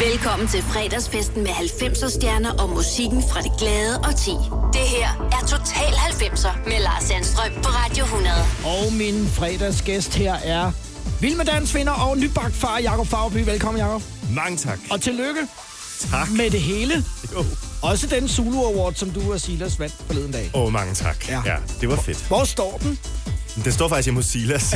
Velkommen til fredagsfesten med 90'er stjerner og musikken fra det glade og ti. Det her er Total 90'er med Lars Sandstrøm på Radio 100. Og min fredagsgæst her er Vild med dansvinder og nybagt far Jakob Fagerby. Velkommen, Jakob. Mange tak. Og tillykke Tak. med det hele. Jo. Også den Zulu Award, som du og Silas vandt forleden dag. Åh, oh, mange tak. Ja. Ja. det var fedt. Hvor står den? Det står faktisk hjemme hos Silas.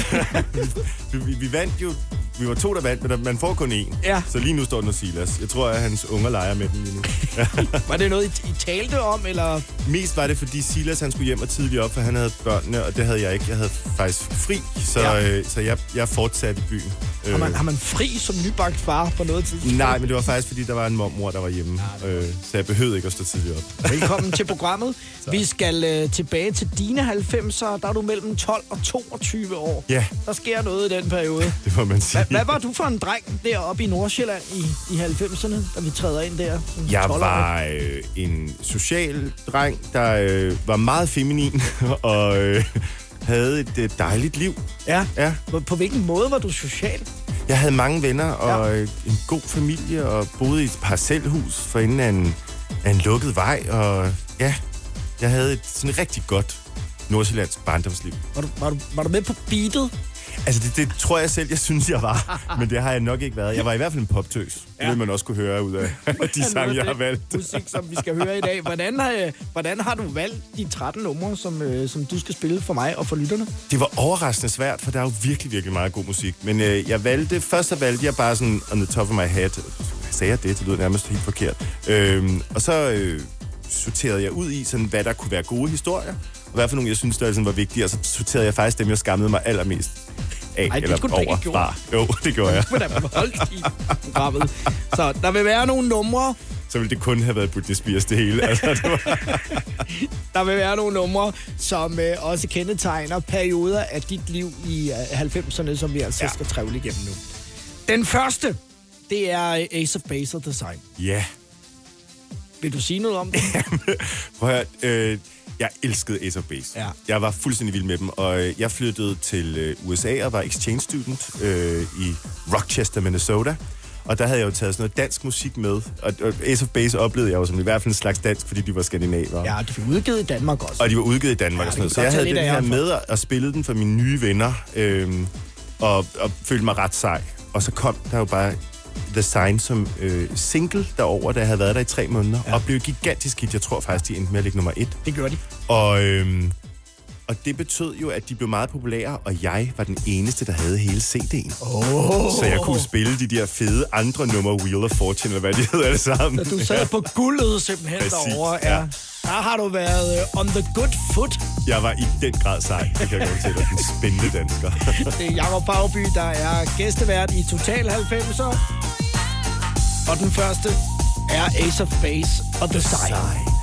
vi, vi, vi vandt jo... Vi var to, der vandt, men man får kun én. Ja. Så lige nu står den hos Silas. Jeg tror, at hans unger leger med den lige nu. Var det noget, I, I talte om, eller Mest var det, fordi Silas han skulle hjem og tidligt op, for han havde børnene, og det havde jeg ikke. Jeg havde faktisk fri, så, Ja. ja. øh, så jeg, jeg fortsatte i byen. har man, har man fri som nybagt far på noget tidspunkt? Nej, men det var faktisk, fordi der var en mormor, der var hjemme. Øh, så jeg behøvede ikke at stå tidligt op. Velkommen til programmet. Vi skal øh, tilbage til dine 90'er. Der er du mellem 12 og 22 år. Ja, Der sker noget i den periode. det må man sige. Hvad, var du for en dreng deroppe i Nordsjælland i, i 90'erne, da vi træder ind der? Jeg 12-årig? var øh, en social dreng, der øh, var meget feminin og øh, havde et øh, dejligt liv. Ja. Ja, På, på hvilken måde var du social? jeg havde mange venner og øh, en god familie og boede i et parcelhus for enden af en, af en lukket vej. Og ja, jeg havde et sådan rigtig godt nordsjællandsk barndomsliv. Var du, var du, var du med på beatet? Altså, det, det tror jeg selv, jeg synes, jeg var. Men det har jeg nok ikke været. Jeg var i hvert fald en poptøs. Det Ja. vil man også kunne høre ud af de sange, jeg har valgt. Musik, som vi skal høre i dag. Hvordan har, øh, hvordan har du valgt de 13 numre, som, øh, som du skal spille for mig og for lytterne? Det var overraskende svært, for der er jo virkelig, virkelig meget god musik. Men øh, jeg valgte, først så valgte jeg bare sådan on the top of my head. Sagde jeg det? Det lyder nærmest helt forkert. Øhm, og så øh, sorterede jeg ud i, sådan, hvad der kunne være gode historier. Og hvad for nogle, jeg synes, der sådan var vigtige. Og så sorterede jeg faktisk dem, jeg skammede mig allermest af. Ej, det eller skulle ikke over gjort. fra. Jo, det gjorde jeg. Man holdt i programmet. Så der vil være nogle numre, Så ville det kun have været Britney Spears det hele. Altså, det var, der vil være nogle numre, som øh, også kendetegner perioder af dit liv i øh, 90'erne, som vi altså ja. Skal trævle igennem nu. Den første, det er øh, Ace of Base og Design. ja. Vil du sige noget om det? Prøv at høre, øh, jeg elskede Ace of Base. Ja. Jeg var fuldstændig vild med dem, og øh, jeg flyttede til øh, USA og var exchange student øh, i Rochester, Minnesota. Og der havde jeg jo taget sådan noget dansk musik med. Og, Ace of Base oplevede jeg jo som i hvert fald en slags dansk, fordi de var skandinaver. Ja, du fik udgivet i Danmark også. Og de var udgivet i Danmark Ja, og sådan noget. Så jeg havde den her med og, og spillede den for mine nye venner. Øh, og, og følte mig ret sej. Og så kom der jo bare The Sign som øh, single derover, jeg havde været der i tre måneder. Ja. Og blev gigantisk hit. Jeg tror faktisk, de endte med at ligge nummer et. Det gør de. Og, øhm, og det betød jo, at de blev meget populære, og jeg var den eneste, der havde hele CD'en. Oh. Så jeg kunne spille de der fede andre numre, Wheel of Fortune, eller hvad de hedder alle sammen. Du sad på guldet simpelthen Præcis, derovre. Ja. ja. Der har du været uh, on the good foot. Jeg var i den grad sej, det kan jeg godt til dig. En spændende dansker. Det er Jacob Bagby, der er gæstevært i Total 90'er. Og den første er Ace of Base og The Sign.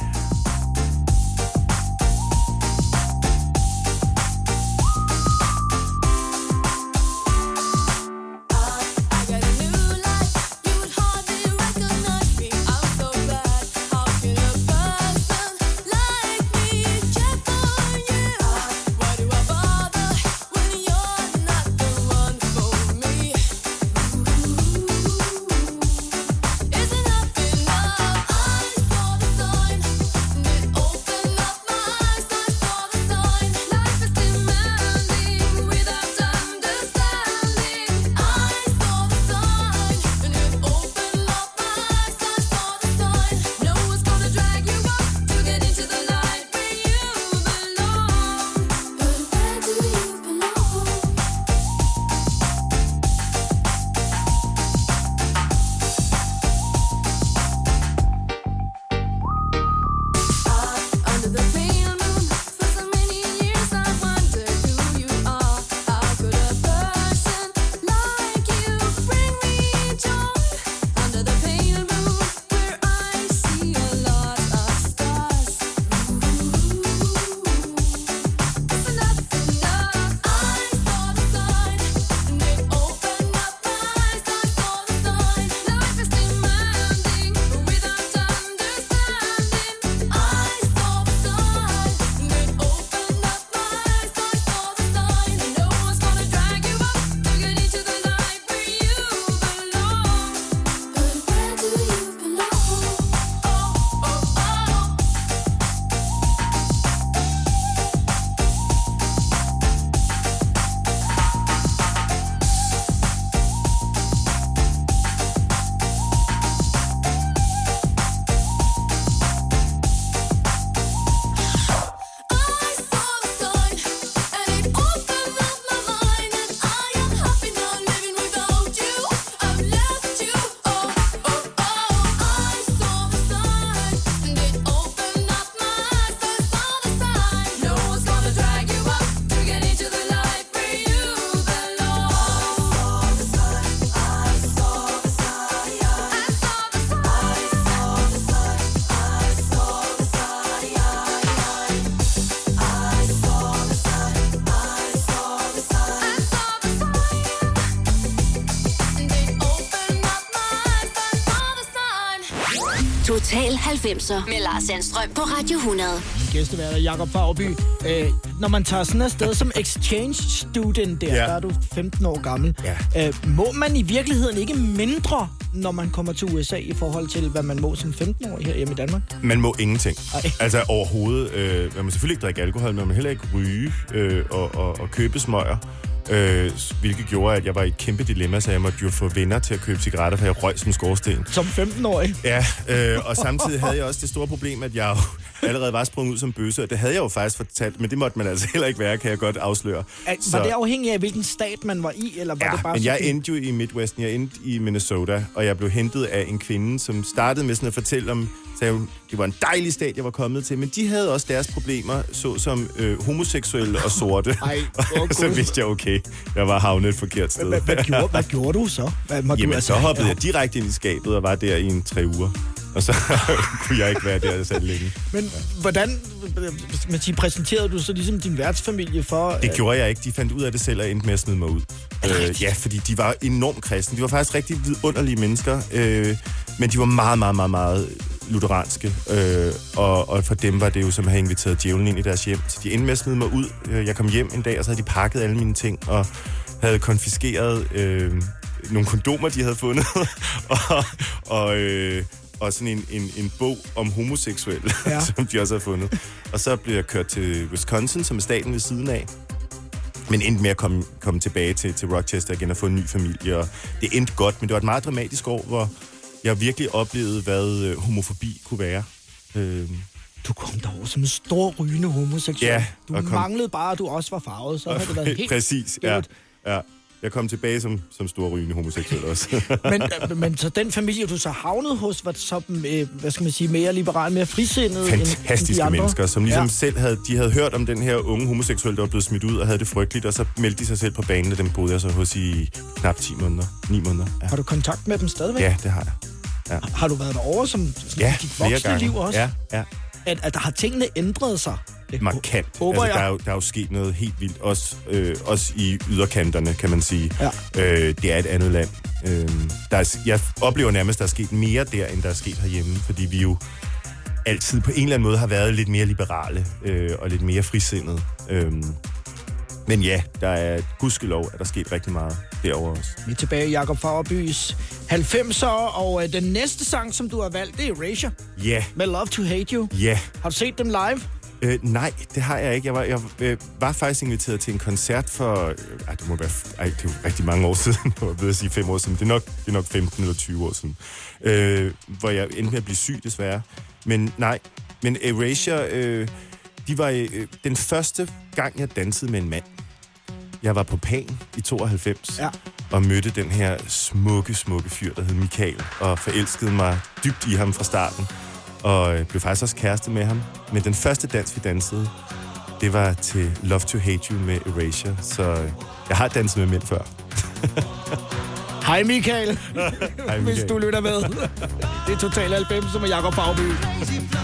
90'er med Lars Sandstrøm på Radio 100. Gæsteværter Jakob Fagerby. Øh, når man tager sådan afsted som exchange student der, Ja. der er du 15 år gammel. Ja. Øh, må man i virkeligheden ikke mindre, når man kommer til USA i forhold til, hvad man må som 15-årig her hjemme i Danmark? Man må ingenting. Ej. Altså overhovedet. Øh, man må selvfølgelig ikke drikke alkohol, men man må heller ikke ryge øh, og, og, og købe smøger. Øh, hvilket gjorde, at jeg var i et kæmpe dilemma, så jeg måtte jo få venner til at købe cigaretter, for jeg røg som skorsten. Som 15-årig? Ja, øh, og samtidig havde jeg også det store problem, at jeg jo allerede var sprunget ud som bøsse, og det havde jeg jo faktisk fortalt, men det måtte man altså heller ikke være, kan jeg godt afsløre. Så... Var det afhængigt af, hvilken stat man var i, eller var Ja, det bare men jeg endte jo i Midwesten, jeg endte i Minnesota, og jeg blev hentet af en kvinde, som startede med sådan at fortælle om, sagde hun, det var en dejlig stat, jeg var kommet til, men de havde også deres problemer, såsom øh, homoseksuelle og sorte. Ej, så vidste jeg, okay, jeg var havnet et forkert sted. Hvad, hvad, gjorde, hvad gjorde du så? Hvad, Jamen, du, så hoppede jeg direkte ind i skabet og var der i en tre uger. Og så kunne jeg ikke være der så længe. Men hvordan man sige, præsenterede du så ligesom din værtsfamilie for... Det gjorde jeg ikke. De fandt ud af det selv og endte med at smide mig ud. Øh, ja, fordi de var enormt kristne. De var faktisk rigtig vidunderlige mennesker, øh, men de var meget, meget, meget, meget lutheranske. Øh, og, og for dem var det jo som at have inviteret djævlen ind i deres hjem. Så de endte med at smide mig ud. Øh, Jeg kom hjem en dag, og så havde de pakket alle mine ting og havde konfiskeret øh, nogle kondomer, de havde fundet. og, og, øh, og sådan en, en, en bog om homoseksuelle, Ja. ja. som de også havde fundet. Og så blev jeg kørt til Wisconsin, som er staten ved siden af. Men endte med at komme, komme tilbage til, til Rochester igen og få en ny familie. Og det endte godt, men det var et meget dramatisk år, hvor jeg virkelig oplevede, hvad øh, homofobi kunne være. Øh, Du kom derover som en stor rygende homoseksuel. Ja, du kom- manglede bare, at du også var farvet, så havde det været helt... Præcis, ja, ja. Jeg kom tilbage som, som stor rygende homoseksuel også. Men, men så den familie, du så havnede hos, var så, øh, hvad skal man sige, mere liberal, mere frisindet end, end fantastiske de andre? mennesker, som ligesom Ja. ja. selv havde, de havde hørt om den her unge homoseksuelle, der var blevet smidt ud og havde det frygteligt, og så meldte de sig selv på banen, og dem boede jeg så hos i knap 10 måneder, 9 måneder. Ja, Har du kontakt med dem stadigvæk? ja det har jeg. Har du været derovre som sådan, Ja, dit voksne liv også? Ja, ja. At, at der har tingene ændret sig? Markant. Håber altså, der, er jo, der er jo sket noget helt vildt, også, øh, også i yderkanterne, kan man sige. Ja. Øh, det er et andet land. Øh, der er, jeg oplever nærmest, der er sket mere der, end der er sket herhjemme, fordi vi jo altid på en eller anden måde har været lidt mere liberale øh, og lidt mere frisindede. Øh, men ja, der er gudskelov, at der er sket rigtig meget derovre også. Vi er tilbage i Jakob Fagerbys 90'er, og øh, den næste sang, som du har valgt, det er Erasure Ja, med Love to Hate You. ja. Har du set dem live? Øh, nej, det har jeg ikke. Jeg var, jeg øh, var faktisk inviteret til en koncert for... Øh, ej, det må være... Ej, det er jo rigtig mange år siden. Jeg var ved at sige fem år siden. Det er nok, det er nok 15 eller 20 år siden. Øh, hvor jeg endte med at blive syg, desværre. Men nej. Men Erasure, øh, de var øh, den første gang, jeg dansede med en mand. Jeg var på Pan i 92 Ja. og mødte den her smukke, smukke fyr, der hed Michael, og forelskede mig dybt i ham fra starten, og øh, blev faktisk også kæreste med ham. Men den første dans, vi dansede, det var til Love to Hate You med Erasure, så øh, jeg har danset med mænd før. Hej Michael, Hej, hvis Michael. du lytter med. Det er Total 90 med Jakob Fagerby. Love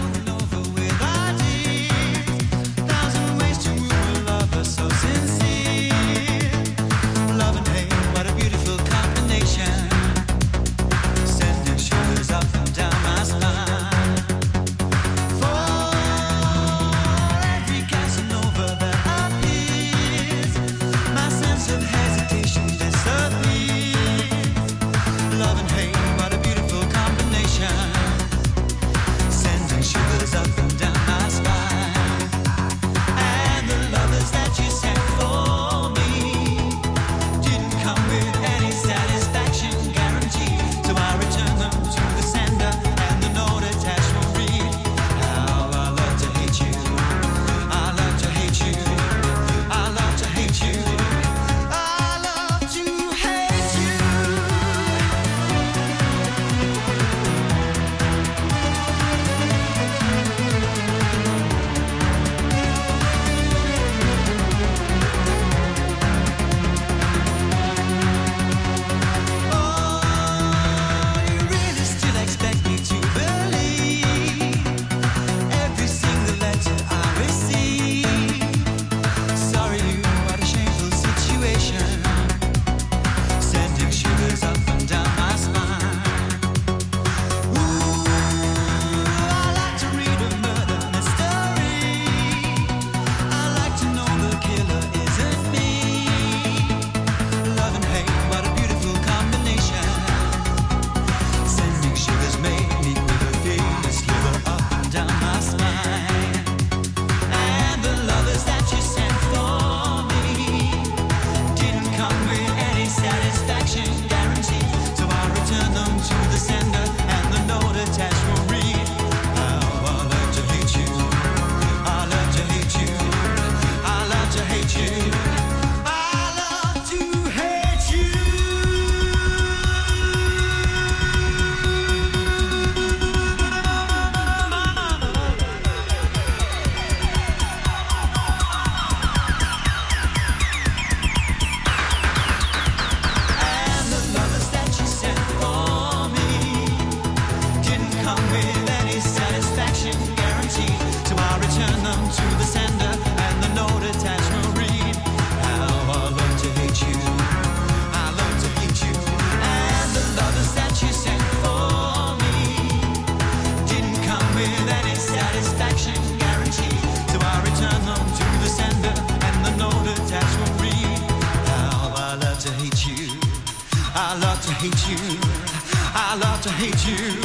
hate you.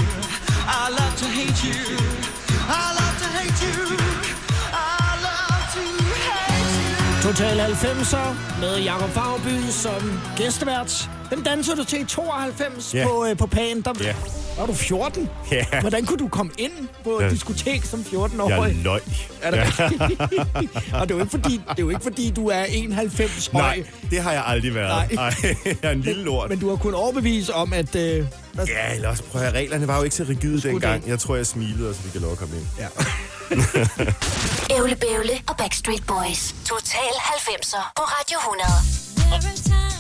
I love to hate you. I love to hate you. I love to hate you. Total 90'er med Jakob Fagby som gæstevært. Den dansede du til i 92 Ja. på, øh, på Pan. Der Ja. var du 14. Ja. Hvordan kunne du komme ind på et Ja. diskotek som 14-årig? Jeg løg. Er det rigtigt? Og det er, jo ikke fordi, det er jo ikke fordi, du er 91 høj. Nej, det har jeg aldrig været. Nej. Nej. jeg er en lille lort. Men du har kun overbevist om, at... Øh, der, Ja, eller også prøv at høre, reglerne var jo ikke så rigide dengang. det? Jeg tror, jeg smilede, og så fik jeg lov at komme ind. ja. Ævle Bævle og Backstreet Boys. Total 90'er på Radio 100.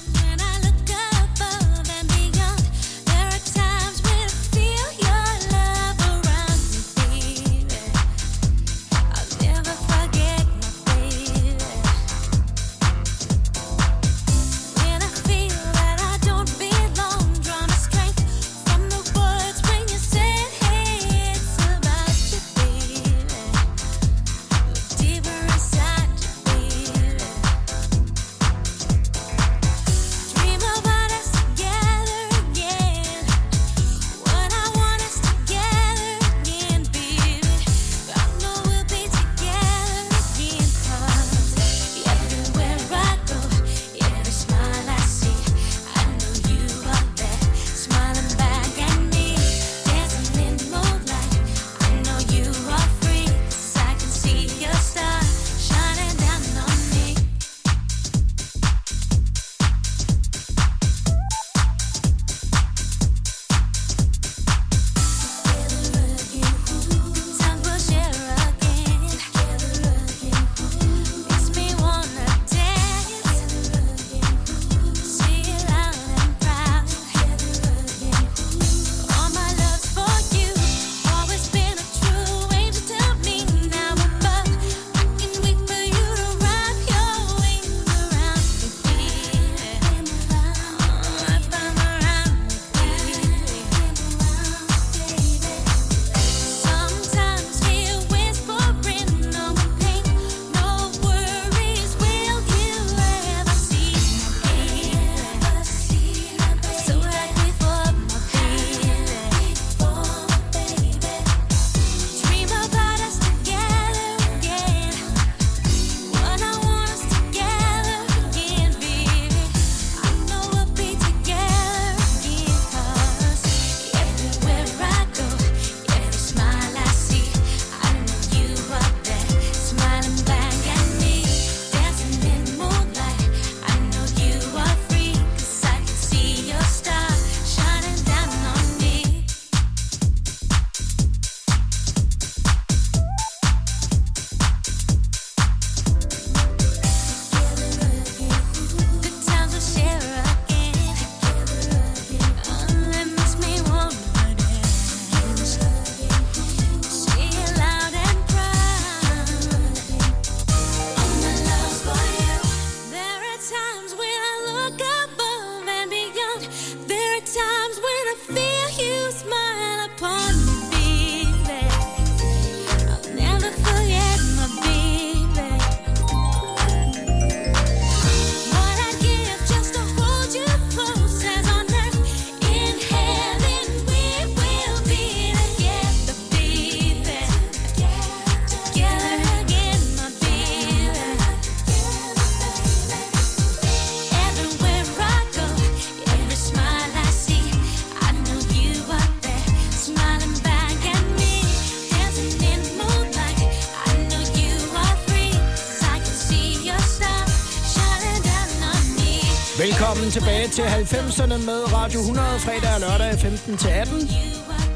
tilbage til 90'erne med Radio 100 fredag og lørdag 15 til 18.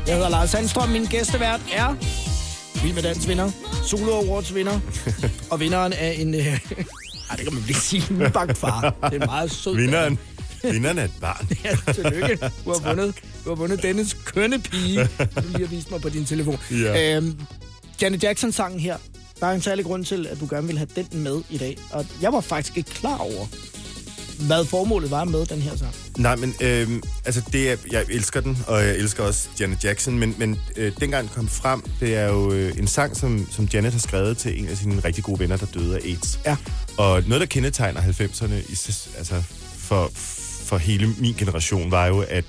Jeg hedder Lars Sandstrøm. Min gæstevært er Vild med Dans vinder, Solo Awards vinder, og vinderen af en... Øh, ej, det kan man ikke sige. En nybagt far. Det er meget sød... Vinderen. Vinderen er et barn. Ja, tillykke. Du har vundet, du har vundet dennes kønne pige. Du lige har vist mig på din telefon. Ja. Øhm, Janet Jackson-sangen her. Der er en særlig grund til, at du gerne vil have den med i dag. Og jeg var faktisk ikke klar over, hvad formålet var med den her sang. Nej, men øhm, altså det er, jeg elsker den, og jeg elsker også Janet Jackson, men, men øh, dengang den kom frem, det er jo øh, en sang, som, som Janet har skrevet til en af sine rigtig gode venner, der døde af AIDS. Ja. Og noget, der kendetegner 90'erne, i, altså for, for hele min generation, var jo, at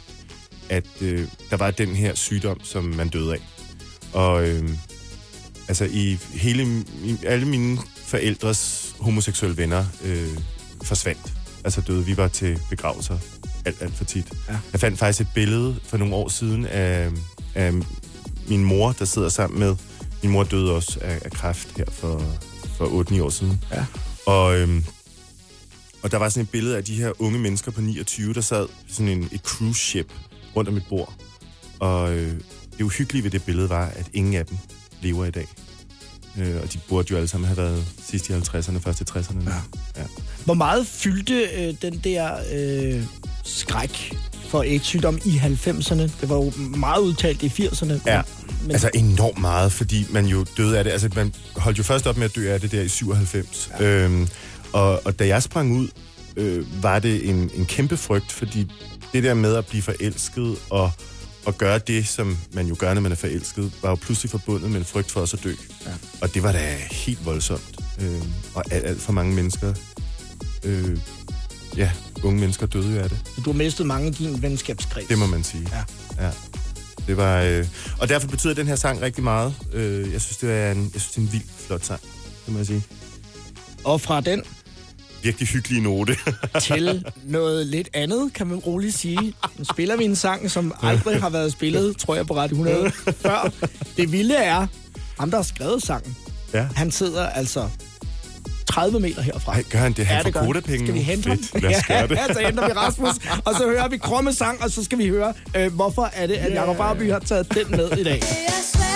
at øh, der var den her sygdom, som man døde af. Og øh, altså i hele i, alle mine forældres homoseksuelle venner øh, forsvandt. Altså døde. Vi var til begravelser alt, alt for tit. Ja. Jeg fandt faktisk et billede for nogle år siden af, af min mor, der sidder sammen med... Min mor døde også af, af kræft her for, for 8-9 år siden. Ja. Og, øhm, og der var sådan et billede af de her unge mennesker på 29, der sad sådan en, et cruise ship rundt om et bord. Og øh, det uhyggelige ved det billede var, at ingen af dem lever i dag. Øh, og de burde jo alle sammen have været sidst i 50'erne, først i 60'erne. Ja. Ja. Hvor meget fyldte øh, den der øh, skræk for AIDS-sygdom i 90'erne? Det var jo meget udtalt i 80'erne. Ja, Men- altså enormt meget, fordi man jo døde af det. Altså, man holdt jo først op med at dø af det der i 97. Ja. Øhm, og, og da jeg sprang ud, øh, var det en, en kæmpe frygt, fordi det der med at blive forelsket og, og gøre det, som man jo gør, når man er forelsket, var jo pludselig forbundet med en frygt for også at dø. Ja. Og det var da helt voldsomt. Øh, og alt, alt for mange mennesker, øh, ja, unge mennesker døde jo af det. Du har mistet mange i din venskabskreds. Det må man sige. Ja. ja. Det var, øh, og derfor betyder den her sang rigtig meget. Øh, jeg synes, det er en, jeg synes, det er en vild flot sang, det må jeg sige. Og fra den Virkelig hyggelig note. til noget lidt andet, kan man roligt sige. Nu spiller vi en sang, som aldrig har været spillet, tror jeg, på Radio 100 før. Det vilde er, ham der har skrevet sangen, ja. han sidder altså 30 meter herfra. Ej, gør han det? Han Ja, får kodapenge Skal vi hente Fedt. ham? Lad os gøre det. Ja, så henter vi Rasmus, og så hører vi krumme sang, og så skal vi høre, øh, hvorfor er det, at Jacob Barby har taget den med i dag. Det er svært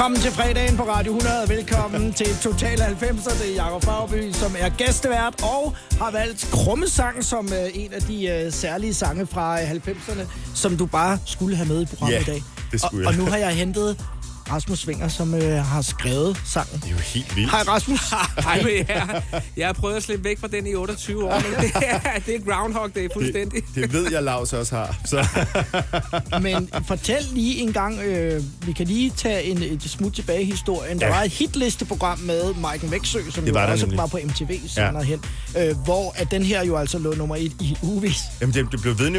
Velkommen til fredagen på Radio 100. Velkommen til Total 90'er. Det er Jacob Fagby, som er gæstevært og har valgt Krummesang som øh, en af de øh, særlige sange fra øh, 90'erne, som du bare skulle have med i programmet Ja, i dag. det skulle og, jeg. og nu har jeg hentet Rasmus Svinger, som øh, har skrevet sangen. Det er jo helt vildt. Hej Rasmus. Hej med jer. Jeg har prøvet at slippe væk fra den i 28 år, men det er, det er Groundhog Day fuldstændig. Det, det ved jeg, Lars også har. Så. Men fortæl lige en gang, øh, vi kan lige tage en, et smut tilbage i historien. Der Ja. var et hitlisteprogram med Mike Væksø, som Det jo var der også nemlig. var på MTV senere hen, øh, hvor at den her jo altså lå nummer et i uvis. Jamen, det, det blev ved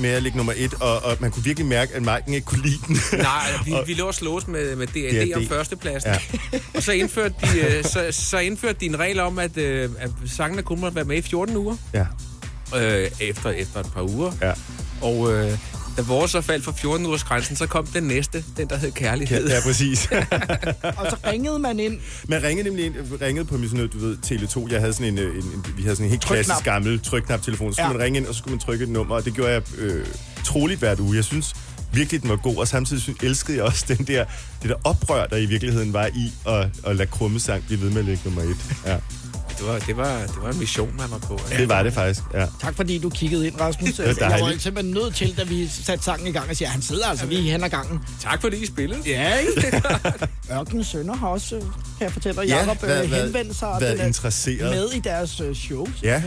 med at ligge nummer et, og, og man kunne virkelig mærke, at Mike ikke kunne lide den. Nej, vi, vi lå og slås med, med D&D D&D. om førstepladsen. Ja. Og så indførte, de, øh, så, så indførte de en regel om, at, øh, at sangene kun måtte være med i 14 uger. Ja, Øh, efter, efter et par uger. ja. Og øh, da vores så faldt for 14 ugers grænsen, så kom den næste, den der hed Ja, Kærlighed. ja, præcis. Og så ringede man ind. Man ringede nemlig ind, ringede på min sådan noget, du ved, Tele2. Jeg havde sådan en, øh, en, en vi havde sådan en helt Trykknap. klassisk gammel trykknap-telefon. Så skulle Ja. ja. man ringe ind, og så skulle man trykke et nummer, og det gjorde jeg øh, troligt hvert uge. Jeg synes virkelig, den var god, og samtidig synes, elskede jeg også den der, det der oprør, der i virkeligheden var i at, at lade krummesang blive ved med at ligge nummer et. Ja, Det, var, det, var, det var en mission, man var på. det var det faktisk, ja. Tak fordi du kiggede ind, Rasmus. var jeg var simpelthen nødt til, da vi satte sangen i gang, og siger, han sidder altså lige hen ad gangen. Tak fordi I spillede. Ja, ikke? Ørkenens Sønder har også, øh, kan jeg fortælle dig, Ja, Jacob været- øh, henvendt sig og været den interesseret. med i deres øh, show. Ja.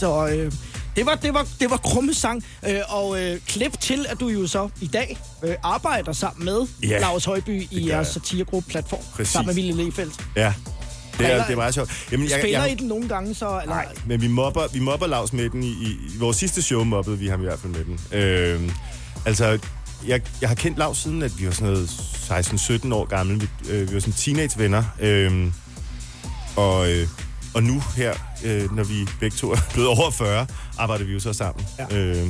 Så øh, det var, det var, det var krumme sang. Øh, og øh, klip til, at du jo så i dag øh, arbejder sammen med Ja, Lars Højby i jeres jeg. satiregruppe Platform. Præcis. Sammen med Ville Lefeldt. Ja, det er, det er meget sjovt. Jamen, Spiller I den nogle gange så? Eller? Nej, men vi mobber, vi mobber Lars med den. I, i, I vores sidste show mobbede vi ham i hvert fald med den. Øh, altså, jeg, jeg har kendt Lars siden, at vi var sådan noget 16-17 år gamle. Vi, øh, vi var sådan teenagevenner. Øh, og, øh, og nu her, øh, når vi begge to er blevet over 40, arbejder vi jo så sammen. Ja. Øh,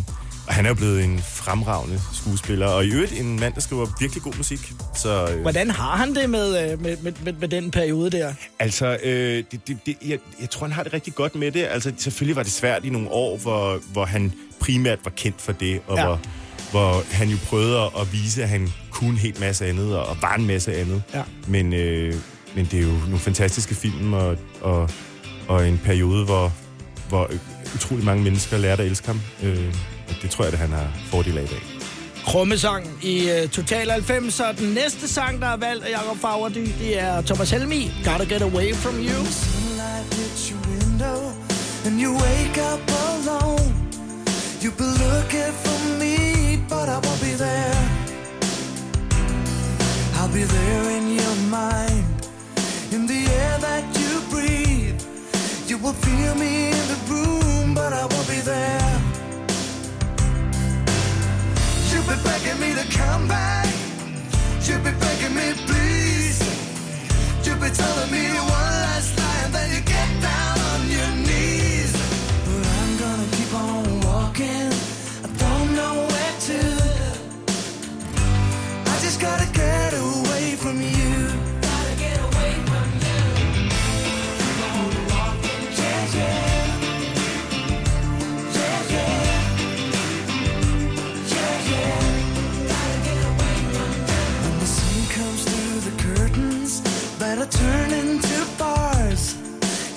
og han er jo blevet en fremragende skuespiller, og i øvrigt en mand, der skriver virkelig god musik. Så, øh, Hvordan har han det med, øh, med, med, med, med den periode der? Altså, øh, det, det, det, jeg, jeg tror, han har det rigtig godt med det. Altså, selvfølgelig var det svært i nogle år, hvor, hvor han primært var kendt for det, og Ja. hvor, hvor han jo prøvede at, vise, at han kunne en helt masse andet, og, og var en masse andet. Ja. Men, øh, men det er jo nogle fantastiske film, og, og, og en periode, hvor, hvor utrolig mange mennesker lærte at elske ham. Øh, og det tror jeg, at han har fordel af i dag. Krummesang i uh, Total 90, så den næste sang, der er valgt af Jacob Fagerdy, det er Thomas Helmi, Gotta Get Away From You. Window and you wake up alone. You've been looking for me, but I won't be there. I'll be there in your mind, in the air that. You will feel me in the room, but I won't be there. You've been begging me to come back. You've been begging me, please. You've been telling me one last lie and then you get down turn into bars,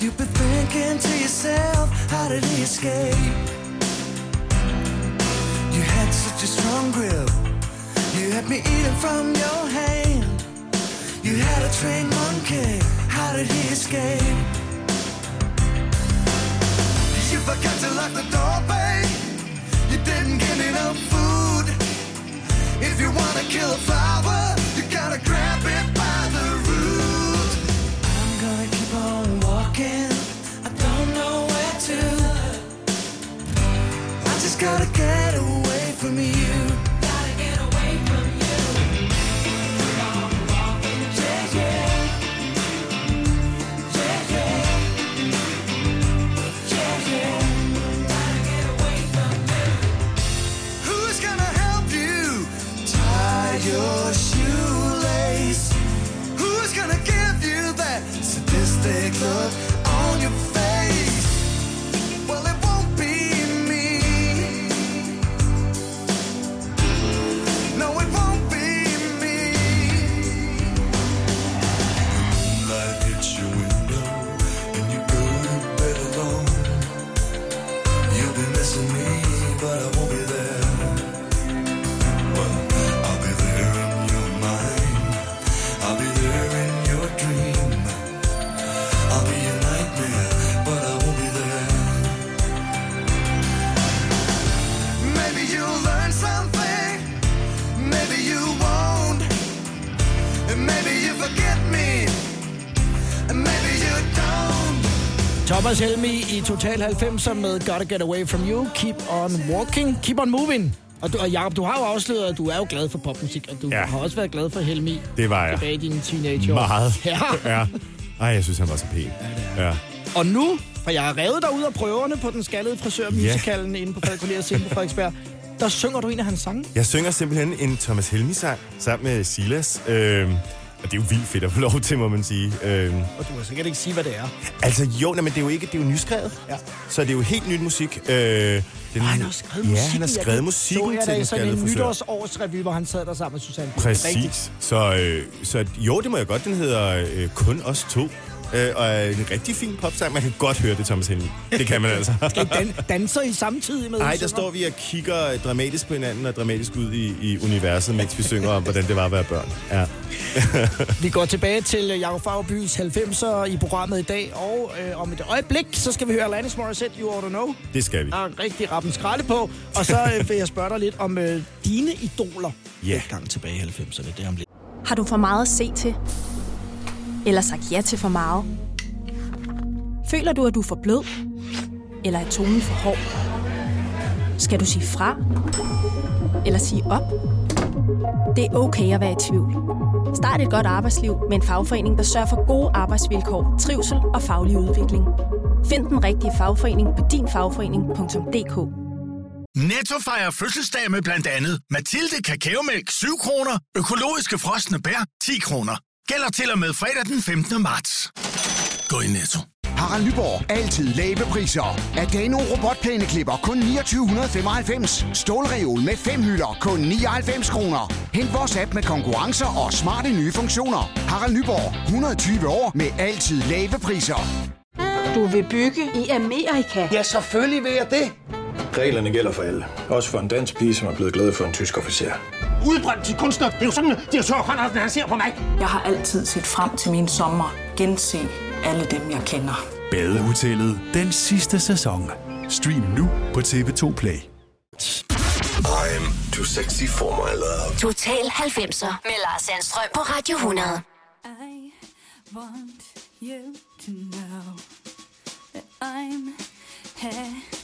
you've been thinking to yourself, how did he escape? You had such a strong grip, you had me eating from your hand. You had a trained monkey, how did he escape? You forgot to lock the door, babe. You didn't me no food. If you wanna kill a flower, gotta get away from you. You'll be missing me, but I won't Thomas Helmi i Total 90'er med Gotta Get Away From You, Keep On Walking, Keep On Moving. Og, du, og Jacob, du har jo afsløret, at du er jo glad for popmusik, og du ja. Ja. har også været glad for Helmi Det var jeg. tilbage i dine teenageår. Meget. Ja. ja. Ej, jeg synes, han var så pæn. Ja. Og nu, for jeg har revet dig ud af prøverne på den skaldede frisør musicalen inde på Falconer scene på Frederiksberg, der synger du en af hans sange. Jeg synger simpelthen en Thomas Helmi-sang sammen med Silas. Øhm, og det er jo vildt fedt at få lov til, må man sige. Øhm, Og du kan sikkert ikke sige, hvad det er. altså jo, nej, men det er jo ikke, det er jo nyskrevet. Ja. Så det er jo helt nyt musik. Øh, den, Og han har skrevet Ja, musikken. han har Jeg skrevet kan- musikken så jeg til da i den sådan skaldede en frisør. nytårsårsrevy, hvor han sad der sammen med Susanne. Præcis. Så, øh, så jo, det må jeg godt. Den hedder øh, Kun os to. Øh, og er en rigtig fin popsang. Man kan godt høre det, Thomas Helmi. Det kan man altså. Skal I dan- danser I samtidig med? Nej, der står vi og kigger dramatisk på hinanden og dramatisk ud i, i universet, mens vi synger om, hvordan det var at være børn. Ja. Vi går tilbage til øh, Jacob Fauerbys 90'er i programmet i dag, og øh, om et øjeblik, så skal vi høre Alanis Morissette, You Ought To Know. Det skal vi. Der er en rigtig rappen skralde på, og så øh, vil jeg spørge dig lidt om øh, dine idoler. Ja. Et gang tilbage i 90'erne, det er om lidt. Har du for meget at se til? Eller sagt ja til for meget? Føler du, at du er for blød? Eller er tonen for hård? Skal du sige fra? Eller sige op? Det er okay at være i tvivl. Start et godt arbejdsliv med en fagforening, der sørger for gode arbejdsvilkår, trivsel og faglig udvikling. Find den rigtige fagforening på dinfagforening.dk Netto fejrer fødselsdag med blandt andet Mathilde Kakaomælk 7 kroner, økologiske frosne bær 10 kroner. Gælder til og med fredag den 15. marts. Gå i Netto. Harald Nyborg. Altid lave priser. Adano robotplæneklipper kun 2995. Stålreol med fem hylder kun 99 kroner. Hent vores app med konkurrencer og smarte nye funktioner. Harald Nyborg. 120 år med altid lave priser. Du vil bygge i Amerika? Ja, selvfølgelig vil jeg det. Reglerne gælder for alle. Også for en dansk pige, som er blevet glad for en tysk officer. Udbrændt til kunstner. Det er jo sådan, at de har Conradsen, han ser på mig. Jeg har altid set frem til min sommer. Gense alle dem, jeg kender. Badehotellet den sidste sæson. Stream nu på TV2 Play. I'm too sexy for my love. Total 90'er med Lars Sandstrøm på Radio 100. I want you to know that I'm happy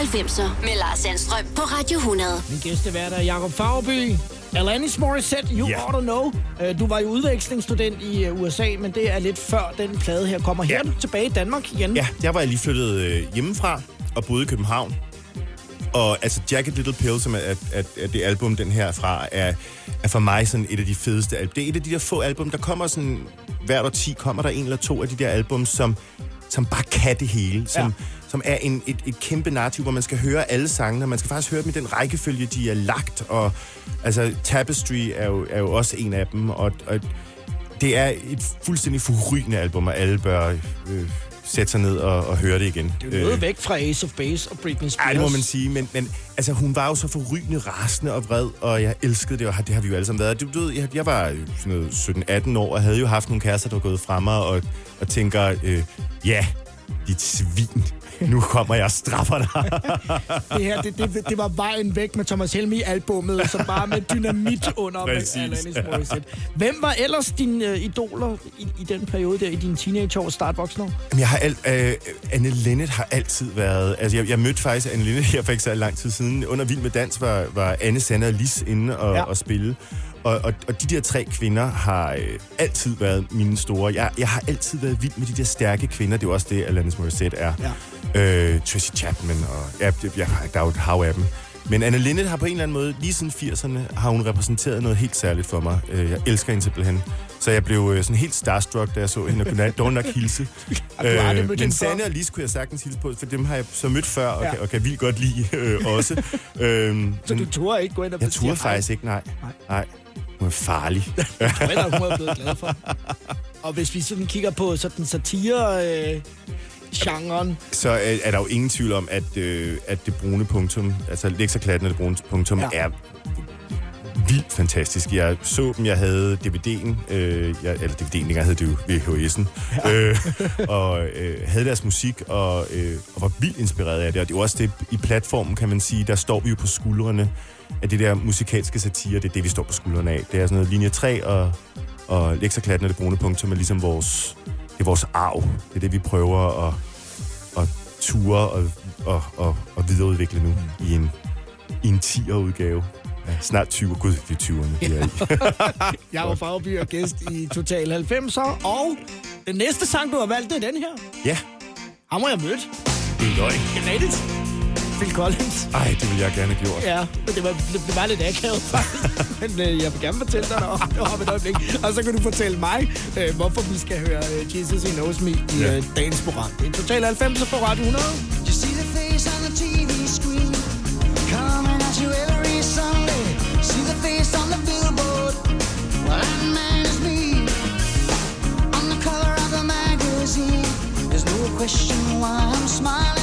90'er med Lars Sandstrøm på Radio 100. Min gæstevært er Jacob Fagerby. Alanis Morissette, You yeah. Ought to Know. Øh, Du var jo udvekslingsstudent i øh, USA, men det er lidt før den plade her kommer. Her er du tilbage i Danmark igen. Ja, der var jeg lige flyttet øh, hjemmefra og boede i København. Og altså Jacket Little Pill, som er, er, er, er det album, den her fra, er, er for mig sådan et af de fedeste album. Det er et af de der få album, der kommer sådan, hvert år 10 kommer der en eller to af de der album, som, som bare kan det hele. Som, ja. Som er en, et, et kæmpe narrativ, hvor man skal høre alle sangene. Man skal faktisk høre dem i den rækkefølge, de er lagt. Og altså Tapestry er jo, er jo også en af dem. Og, og det er et fuldstændig forrygende album, og alle bør øh, sætte sig ned og, og høre det igen. Det er jo noget væk fra Ace of Base og Britney Spears. Ja, det må man sige, men, men altså, hun var jo så forrygende, rasende og vred, og jeg elskede det, og det har vi jo alle sammen været. Du, du ved, jeg, jeg var sådan noget 17-18 år, og havde jo haft nogle kærester, der var gået fra mig, og, og tænker, øh, ja, dit svin, nu kommer jeg og straffer dig. Det her, det, det, det var vejen væk med Thomas Helmi-albummet, som bare med dynamit under med Præcis. Alanis Morissette. Hvem var ellers dine øh, idoler i, i den periode der, i dine teenageår, startvoksne? Jamen, jeg har alt, øh, Anne Linnet har altid været... Altså, jeg, jeg mødte faktisk Anne Linnet her for ikke så lang tid siden. Under Vild med Dans var, var Anne, Sanne og Lis inde og, ja. og spille. Og, og, og de der tre kvinder har øh, altid været mine store. Jeg, jeg har altid været vild med de der stærke kvinder. Det er jo også det, Alanis Morissette er. Ja. Øh, Tracy Chapman og... Ja, jeg, der er jo et hav af dem. Men Anne Linnet har på en eller anden måde, lige siden 80'erne, har hun repræsenteret noget helt særligt for mig. Øh, Jeg elsker hende simpelthen. Så jeg blev øh, sådan helt starstruck, da jeg så hende, og kunne dog nok hilse. mødt men? Sanne og Lis kunne jeg sagtens hilse på, for dem har jeg så mødt før, og, Ja. kan, og kan vildt godt lide øh, også. øhm, Så du turde ikke gå ind og jeg turde faktisk ikke, nej. Nej. Hun er farlig. Jeg tror heller, hun er blevet glad for. Og hvis vi sådan kigger på sådan satire... Øh, genren. så er, er der jo ingen tvivl om, at, øh, at det brune punktum, altså Lexaklatten og det brune punktum, Ja. er vildt fantastisk. Jeg så dem, jeg havde DVD'en, øh, jeg, eller DVD'en, dengang hed det jo VHS'en, ja. øh, og øh, havde deres musik, og, øh, og var vildt inspireret af det. Og det er også det, i platformen, kan man sige, der står vi jo på skuldrene af det der musikalske satire, det er det, vi står på skuldrene af. Det er sådan noget linje 3, og, og Lexaklatten og det brune punktum er ligesom vores, det er vores arv. Det er det, vi prøver at, at ture og, og, og, og videreudvikle nu i en, i en 10'er udgave. Ja, snart 20. Gud, det er 20'erne, vi er i. Jeg var Fagby og gæst i Total 90'er, og den næste sang, du har valgt, det er den her. Ja. Ham har jeg mødt. Det er løgn. Det er rigtigt. Phil Collins. Ej, det ville jeg gerne have gjort. Ja, men det var, det, det var lidt akavet faktisk. men øh, jeg vil gerne fortælle dig om, om et øjeblik. Og så kan du fortælle mig, øh, hvorfor vi skal høre øh, Jesus He Knows Me i Ja. øh, dagens program. Det er Total 90'er på Radio 100. You see the face on the TV screen coming at you every Sunday. See the face on the billboard. Well, that man is me. On the cover of the magazine, there's no question why I'm smiling.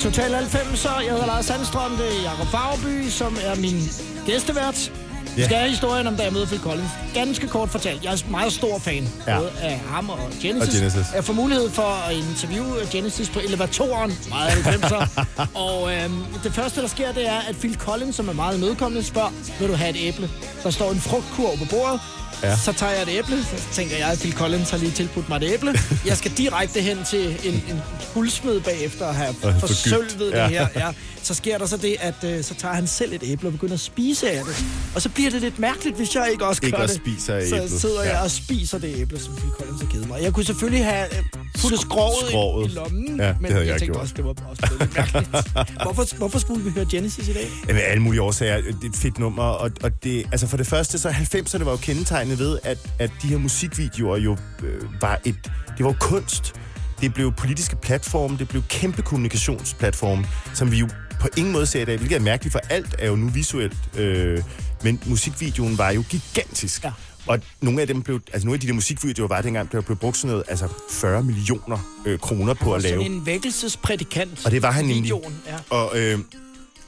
Total 90'er. Jeg hedder Lars Sandstrøm, det er Jakob Fagerby, som er min gæstevært. Ja. skal have historien om, da jeg mødte Phil Collins. Ganske kort fortalt. Jeg er meget stor fan, Ja. både af ham og Genesis. Og Genesis. Jeg får mulighed for at interviewe Genesis på elevatoren, meget 90'er. og øhm, det første, der sker, det er, at Phil Collins, som er meget imødekommende, spørger, vil du have et æble? Der står en frugtkurv på bordet. Ja. Så tager jeg et æble, så tænker jeg, at Phil Collins har lige tilbudt mig et æble. Jeg skal direkte hen til en, en guldsmed bagefter at have forsølvet Ja. det her. Ja. Så sker der så det, at øh, så tager han selv et æble og begynder at spise af det. Og så bliver det lidt mærkeligt, hvis jeg ikke også Ikke gør også det. spiser af så æblet. sidder jeg Ja. og spiser det æble, som Phil Collins har givet mig. Jeg kunne selvfølgelig have øh, puttet skroget, skroget. i, i lommen, Ja, det men havde jeg tænkte gjort. også, det var også lidt mærkeligt. hvorfor, hvorfor skulle vi høre Genesis i dag? Jamen, alle mulige årsager. Det er et fedt nummer, og, og det, altså for det første, så 90'erne var jo kendetegnet ved, at, at de her musikvideoer jo øh, var et, det var kunst. Det blev politiske platforme, det blev kæmpe kommunikationsplatforme, som vi jo på ingen måde ser i dag, hvilket er mærkeligt, for alt er jo nu visuelt. Øh, men musikvideoen var jo gigantisk. Ja. Og nogle af dem blev, altså nogle af de der musikvideoer var dengang, der blev brugt sådan noget, altså 40 millioner øh, kroner på at lave. En vækkelsesprædikant. Og det var han i nemlig. Ja. Og, øh,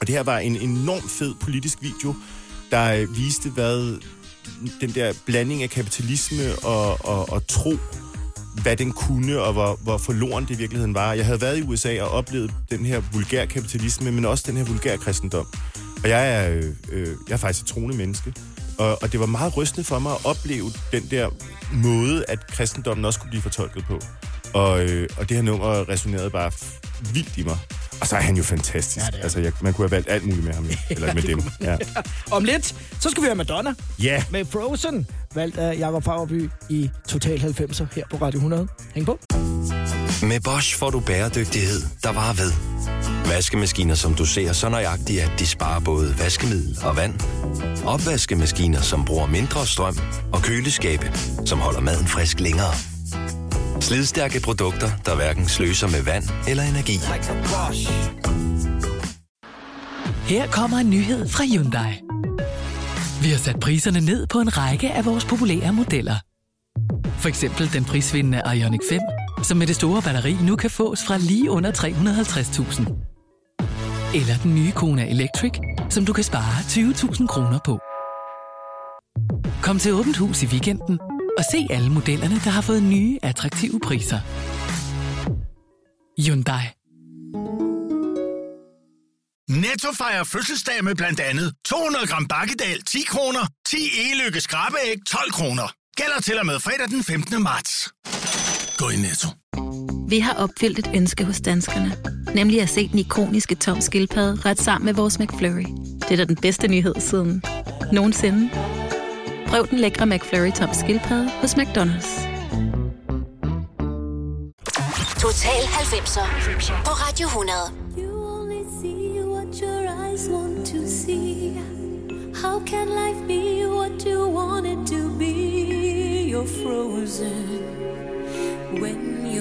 og det her var en enormt fed politisk video, der øh, viste, hvad den der blanding af kapitalisme og, og, og tro, hvad den kunne, og hvor, hvor forloren det i virkeligheden var. Jeg havde været i USA og oplevet den her vulgær kapitalisme, men også den her vulgær kristendom. Og jeg er, øh, øh, jeg er faktisk et troende menneske. Og, og det var meget rystende for mig at opleve den der måde, at kristendommen også kunne blive fortolket på. Og, øh, og det her nummer resonerede bare vildt i mig. Og så er han jo fantastisk. Ja, altså, jeg, man kunne have valgt alt muligt med ham. jo. Eller med det dem. Ja. Om lidt, så skal vi høre Madonna. Ja. Med Frozen, valgt af Jakob Fagerby i Total 90'er her på Radio 100. Hæng på. Med Bosch får du bæredygtighed, der varer ved. Vaskemaskiner, som du ser så nøjagtigt, at de sparer både vaskemiddel og vand. Opvaskemaskiner, som bruger mindre strøm. Og køleskabe, som holder maden frisk længere. Slidstærke produkter, der hverken sløser med vand eller energi. Her kommer en nyhed fra Hyundai. Vi har sat priserne ned på en række af vores populære modeller. For eksempel den prisvindende Ioniq 5, som med det store batteri nu kan fås fra lige under 350.000. Eller den nye Kona Electric, som du kan spare 20.000 kroner på. Kom til Åbent Hus i weekenden og se alle modellerne, der har fået nye, attraktive priser. Hyundai. Netto fejrer fødselsdag med blandt andet 200 gram bakkedal 10 kroner, 10 e-lykke skrabeæg 12 kroner. Gælder til og med fredag den 15. marts. Gå i Netto. Vi har opfyldt et ønske hos danskerne. Nemlig at se den ikoniske tom skildpadde ret sammen med vores McFlurry. Det er da den bedste nyhed siden nogensinde. Prøv den lækre McFlurry tom skildpadde hos McDonald's. Total 90'er på Radio 100. see what your eyes want to see. How can life be what you want it to be? You're frozen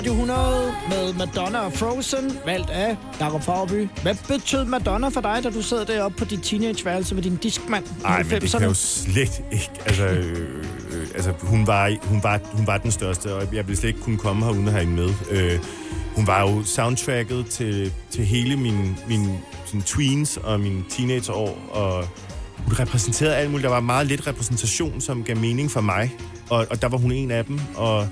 Radio 100 med Madonna og Frozen, valgt af Jakob Farby. Hvad betød Madonna for dig, da du sad deroppe på dit teenageværelse med din diskmand Nej, men det 90'erne? kan jo slet ikke. Altså, øh, øh, altså hun, var, hun, var, hun var den største, og jeg ville slet ikke kunne komme her uden at have hende med. Øh, hun var jo soundtracket til, til hele min, min sådan tweens og mine teenageår, og hun repræsenterede alt muligt. Der var meget lidt repræsentation, som gav mening for mig, og, og der var hun en af dem. Og,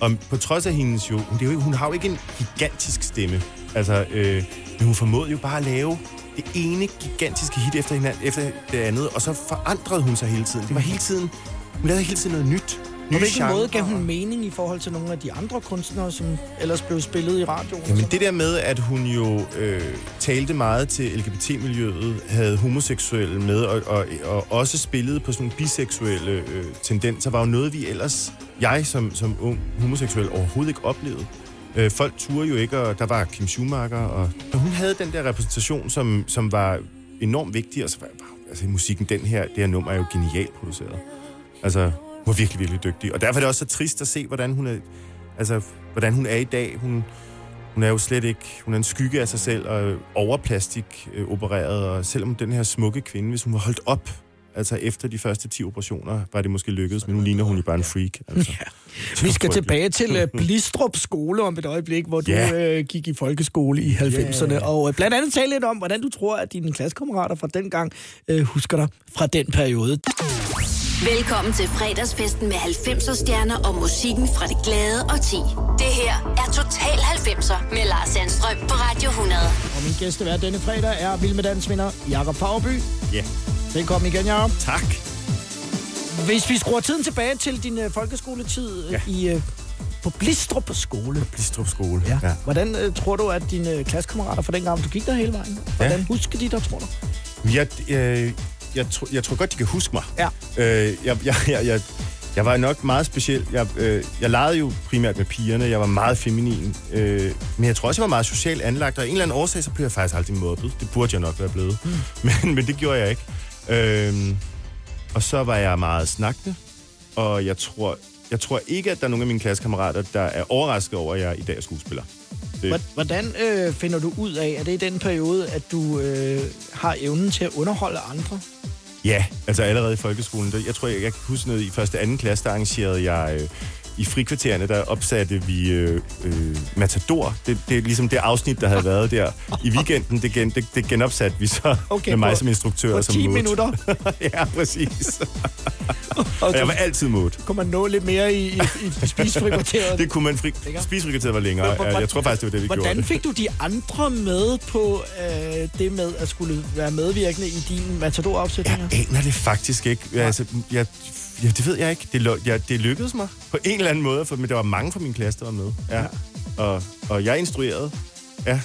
og på trods af hendes jo, hun, det er jo hun har jo ikke en gigantisk stemme, altså, øh, men hun formåede jo bare at lave det ene gigantiske hit efter, hinanden, efter det andet, og så forandrede hun sig hele tiden. Det var hele tiden, hun lavede hele tiden noget nyt. På Nye hvilken måde gav hun mening i forhold til nogle af de andre kunstnere, som ellers blev spillet i radioen? Jamen det der med, at hun jo øh, talte meget til LGBT-miljøet, havde homoseksuelle med, og, og, og også spillede på sådan nogle biseksuelle øh, tendenser, var jo noget, vi ellers, jeg som, som ung homoseksuel, overhovedet ikke oplevede. Øh, folk turde jo ikke, og der var Kim Schumacher, og, og hun havde den der repræsentation, som, som var enormt vigtig, og så var, altså musikken, den her, det her nummer er jo genialt produceret. Altså, hun var virkelig, virkelig dygtig. Og derfor er det også så trist at se, hvordan hun er, altså, hvordan hun er i dag. Hun, hun er jo slet ikke... Hun er en skygge af sig selv og overplastik øh, opereret. Og selvom den her smukke kvinde, hvis hun var holdt op, altså efter de første 10 operationer, var det måske lykkedes, men nu ligner hun jo bare en freak. Altså. Ja. Vi skal tilbage til uh, Blistrup skole om et øjeblik, hvor du Ja. uh, gik i folkeskole i 90'erne. Ja. Og uh, blandt andet tale lidt om, hvordan du tror, at dine klassekammerater fra dengang uh, husker dig fra den periode. Velkommen til fredagsfesten med 90'er stjerner og musikken fra det glade og 10. Det her er Total 90'er med Lars Sandstrøm på Radio 100. Og min gæstevært denne fredag er Vild med Dansvinder Jakob Fagerby. Ja. Velkommen igen, Jacob. Tak. Hvis vi skruer tiden tilbage til din uh, folkeskoletid ja. i, uh, på Blistrup skole. Blistrup skole, ja. ja. Hvordan uh, tror du, at dine uh, klassekammerater fra dengang, du gik der hele vejen, hvordan husker de dig, tror du? Jeg, øh, jeg, tro, jeg tror godt, de kan huske mig. Ja. Øh, jeg, jeg, jeg, jeg, jeg var nok meget speciel. Jeg, øh, jeg legede jo primært med pigerne. Jeg var meget feminin. Øh, men jeg tror også, jeg var meget socialt anlagt. Og af en eller anden årsag, så blev jeg faktisk aldrig mobbet. Det burde jeg nok være blevet. Mm. Men, men det gjorde jeg ikke. Øh, og så var jeg meget snakkende. Og jeg tror, jeg tror ikke, at der er nogen af mine klassekammerater, der er overrasket over, at jeg i dag er skuespiller. Det, Hvor- Hvordan øh, finder du ud af, at det er i den periode, at du øh, har evnen til at underholde andre? Ja, altså allerede i folkeskolen. Der, jeg tror, jeg, jeg kan huske noget i første anden klasse, der arrangerede jeg... Øh, i frikvartererne, der opsatte vi øh, øh, Matador. Det, det er ligesom det afsnit, der havde været der i weekenden. Det, gen, det, det genopsatte vi så Okay, med mig på- som instruktør. på som 10 mode. minutter? ja, præcis. og jeg var altid mod. Kunne man nå lidt mere i, i, i spisefrikvarteret? Det kunne man fri... Spisefrikvarteret var længere. Hvor- Ja, hvor- jeg tror faktisk, det var det, vi Hvordan gjorde. fik du de andre med på øh, det med at skulle være medvirkende i dine Matador-opsætninger? Jeg aner det faktisk ikke. Ja. Altså, jeg, ja, det ved jeg ikke. Det, lo- ja, det lykkedes mig på en eller anden måde, for, men der var mange fra min klasse, der var med. Ja. Og, og jeg instruerede. Ja,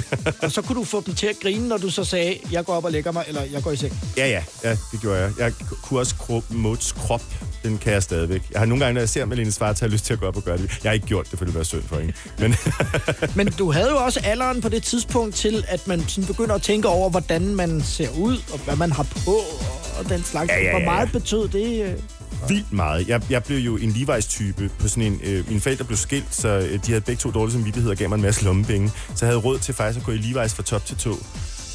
Og så kunne du få dem til at grine, når du så sagde, jeg går op og lægger mig, eller jeg går i seng. ja, ja, ja, det gjorde jeg. Jeg kunne også kro- Mods krop. Den kan jeg stadigvæk. Jeg har nogle gange, når jeg ser Malene Svart, har jeg lyst til at gå op og gøre det. Jeg har ikke gjort det, for det ville være synd for hende. Men Men du havde jo også alderen på det tidspunkt til, at man sådan begynder at tænke over, hvordan man ser ud, og hvad man har på, og den slags. Ja, ja, ja, Hvor meget ja. betød det? Vildt meget. Jeg, jeg blev jo en Levi's-type på sådan en... Øh, mine forældre blev skilt, så øh, de havde begge to dårlig samvittighed og gav mig en masse lommepenge. Så jeg havde råd til faktisk at gå i Levi's fra top til tå.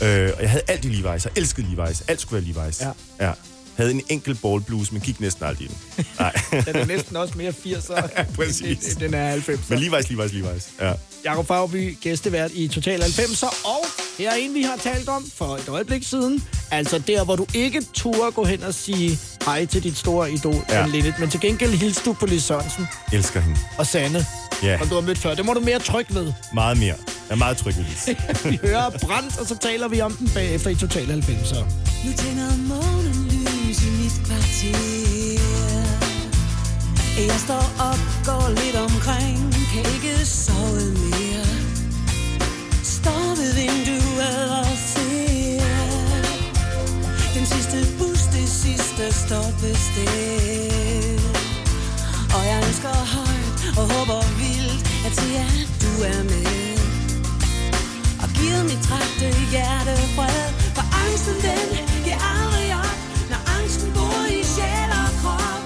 Øh, og jeg havde alt i Levi's. Jeg elskede Levi's. Alt skulle være Levi's. Ja. ja. Havde en enkelt ballbluse, men gik næsten aldrig i den. Nej. Den er næsten også mere 80'er, Ja, præcis. end den er 90'er. Men Levi's, Levi's, Levi's. Ja. Jakob Fagby, gæstevært i Total 90'er, og her er en, vi har talt om for et øjeblik siden. Altså der, hvor du ikke turde gå hen og sige hej til dit store idol, Ja. Linnet, men til gengæld hilste du på Lis Sørensen Elsker hende. og Sanne, Ja, som du har mødt før. Det må du mere tryg ved. meget mere. Jeg er meget tryg ved Lis. vi hører brændt, og så taler vi om den bagefter i Total 90'er. Nu tænder månen lys i mit kvarter Jeg står op, går lidt omkring Kan ikke sove stoppe stop Og jeg ønsker højt og håber vildt At se, at du er med. Og givet mit trætte hjerte fred For angsten den giver aldrig op Når angsten bor i sjæl og krop.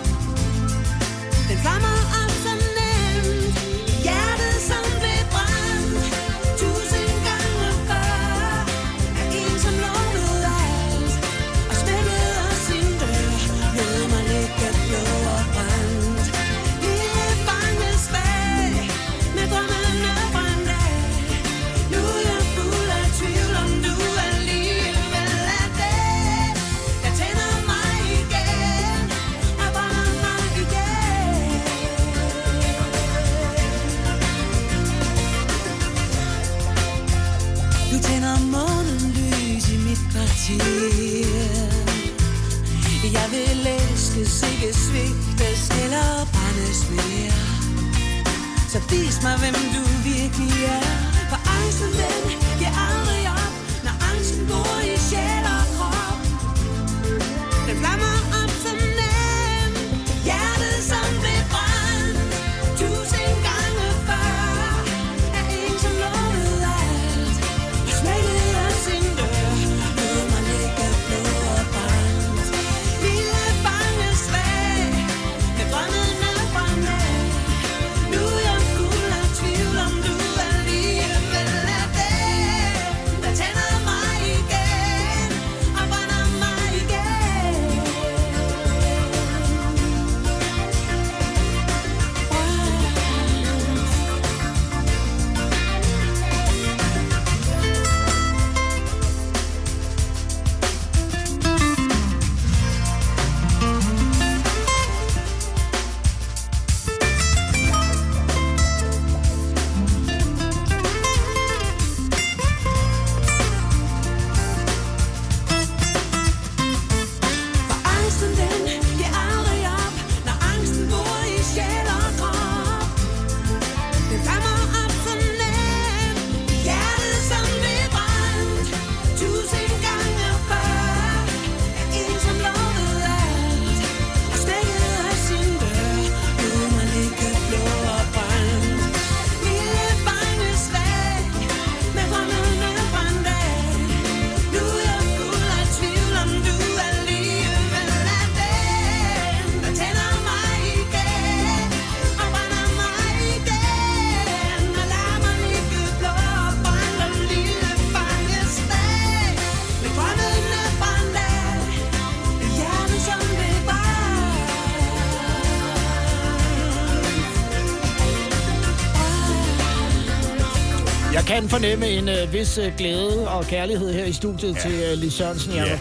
Kan fornemme en øh, vis øh, glæde og kærlighed her i studiet ja. til øh, Lis Sørensen. Ja, Ja.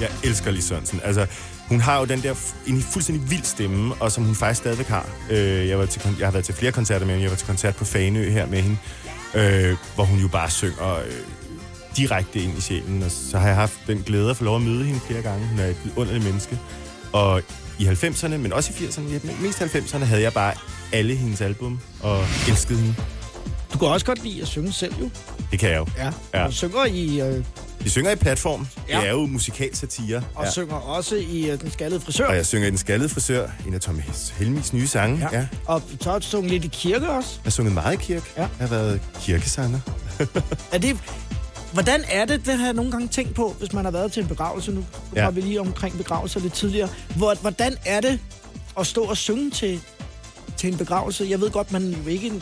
jeg elsker Lis Sørensen. Altså, hun har jo den der en fuldstændig vild stemme, og som hun faktisk stadigvæk har. Øh, jeg, var til, jeg har været til flere koncerter med hende. Jeg var til koncert på Fanø her med hende, øh, hvor hun jo bare synger øh, direkte ind i sjælen. Og så har jeg haft den glæde at få lov at møde hende flere gange. Hun er et vidunderligt menneske. Og i 90'erne, men også i 80'erne, ja, men mest 90'erne, havde jeg bare alle hendes album og elskede hende. Du kan også godt lide at synge selv, jo. Det kan jeg jo. Ja. Ja. Og synger i... Øh, Vi synger i platform. Ja. Det er jo musikalsatire. og ja. synger også i øh, Den Skaldede Frisør. Og jeg synger i Den Skaldede Frisør, en af Tommy Helmis nye sange. Ja. ja. Og så har du sunget lidt i kirke også. Jeg har sunget meget i kirke. Ja. Jeg har været kirkesanger. Er det... Hvordan er det, det har jeg nogle gange tænkt på, hvis man har været til en begravelse nu? Nu Ja. var vi lige omkring begravelser lidt tidligere. Hvor, hvordan er det at stå og synge til, til en begravelse? Jeg ved godt, man jo ikke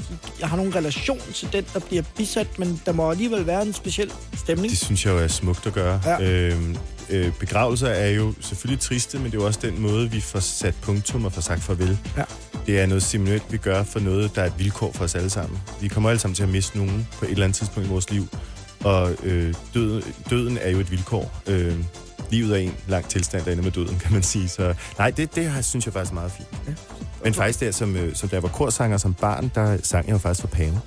jeg har nogen relation til den, der bliver bisat, men der må alligevel være en speciel stemning. Det synes jeg jo er smukt at gøre. Ja. Øhm, øh, begravelser er jo selvfølgelig triste, men det er jo også den måde, vi får sat punktum og får sagt farvel. Ja. Det er noget simulant, vi gør for noget, der er et vilkår for os alle sammen. Vi kommer alle sammen til at miste nogen på et eller andet tidspunkt i vores liv. Og øh, døden, døden er jo et vilkår. Øh, livet er en lang tilstand, der ender med døden, kan man sige. Så nej, det, det synes jeg faktisk er meget fint. Ja. Men faktisk der, som, øh, som jeg var korsanger som barn, der sang jeg jo faktisk for paven.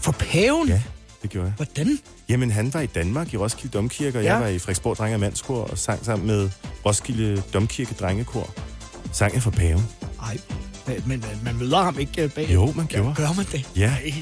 For paven? Ja, det gjorde jeg. Hvordan? Jamen, han var i Danmark i Roskilde Domkirke, og Ja. ja. jeg var i Frederiksborg Drenge og Mandskor og sang sammen med Roskilde Domkirke Drengekor. Sang jeg for paven. Nej, men, man møder ham ikke øh, bag. Jo, man gjorde. Gør man det? Ja. Ej.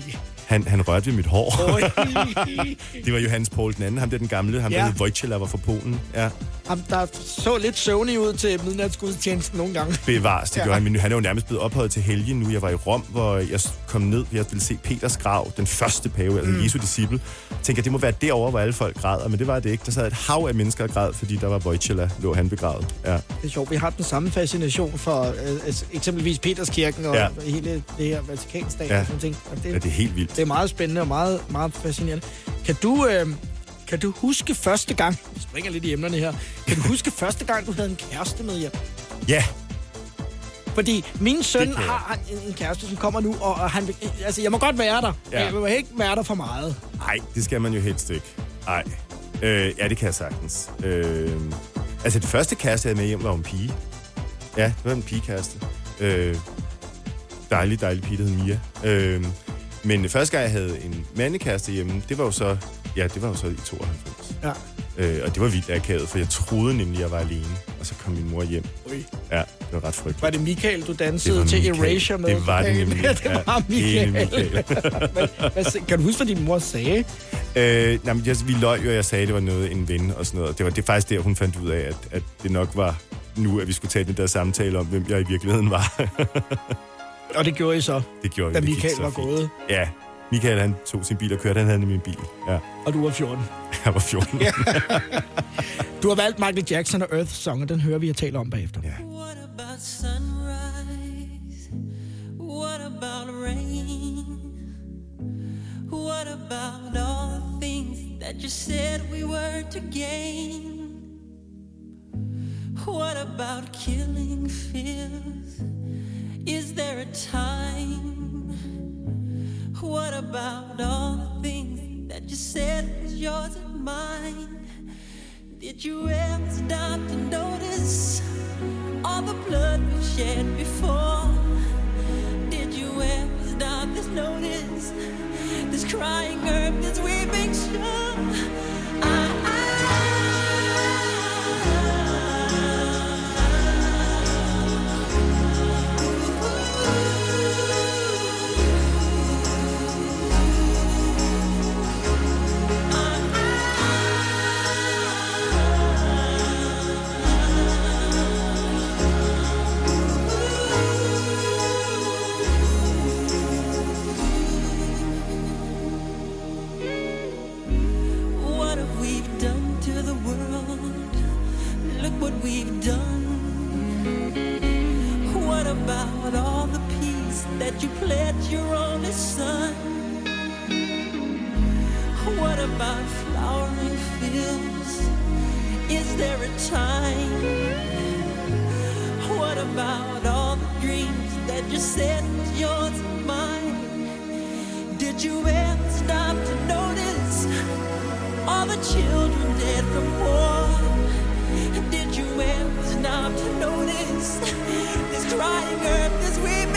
Han, han rørte ved mit hår. Det var Johannes Poul den anden, ham der den gamle, ham Ja. der hed Wojciech, var fra Polen. Ja, Ham, der så lidt søvnig ud til midnatsgudstjenesten nogle gange. bevares, det Ja. gjorde han. Men han er jo nærmest blevet ophøjet til helgen nu. Jeg var i Rom, hvor jeg kom ned, jeg ville se Peters grav, den første pave, altså Mm. Jesu disciple. At det må være derovre, hvor alle folk græder, men det var det ikke. Der sad et hav af mennesker og græd, fordi der var Wojciech, lå han begravet. Ja. Det er sjovt, vi har den samme fascination for øh, altså, eksempelvis Peterskirken og ja. Hele det her Vatikansdag Ja. og sådan ting. Og ja, det er helt vildt. Det er meget spændende og meget, meget fascinerende. Kan du, øh, kan du huske første gang, vi springer lidt i emnerne her, kan du huske første gang, du havde en kæreste med hjem? Ja, Fordi min søn har en- en kæreste, som kommer nu, og og han, vil- altså jeg må godt være der, ja. Jeg må ikke være der for meget. Nej, det skal man jo helst ikke. Nej. Øh, ja, det kan jeg sagtens. Øh, altså, det første kæreste, jeg havde med hjem, var en pige. Ja, det var en pigekæreste. Øh, dejlig, dejlig pige, der hed Mia. Øh, men første gang, jeg havde en mandekæreste hjemme, det var jo så, ja, det var jo så i 92. Ja. Øh, og det var vildt akavet, for jeg troede nemlig, jeg var alene. og så kom min mor hjem. Ui. Ja, det var ret frygteligt. Var det Michael, du dansede Det var til Michael. Erasure med? Det var det nemlig. det Ja, var hele Michael. Michael. hvad, kan du huske, hvad din mor sagde? Øh, nej, men jeg, vi løg jo, og jeg sagde, at det var noget en ven og sådan noget. Det var det er faktisk der, hun fandt ud af, at, at det nok var nu, at vi skulle tage den der samtale om, hvem jeg i virkeligheden var. Og det gjorde I så, det gjorde vi. da Michael var fint. gået, Ja, Michael han tog sin bil og kørte. Han havde nemlig en bil. Ja, og du var 14. jeg var 14. Ja. Du har valgt Michael Jackson og Earth Song, og den hører vi og taler om bagefter. Ja. What about sunrise? What about rain? What about all the things that you said we were to gain? What about killing fears? Is there a time? What about all the things that you said was yours and mine? Did you ever stop to notice all the blood we shed before? Did you ever stop to notice this crying earth, this weeping shore? What we've done. What about all the peace that you pledged your only son? What about flowering fields? Is there a time? What about all the dreams that you said was yours and mine? Did you ever stop to notice all the children dead from war? Stop to notice this. Crying earth, this weeping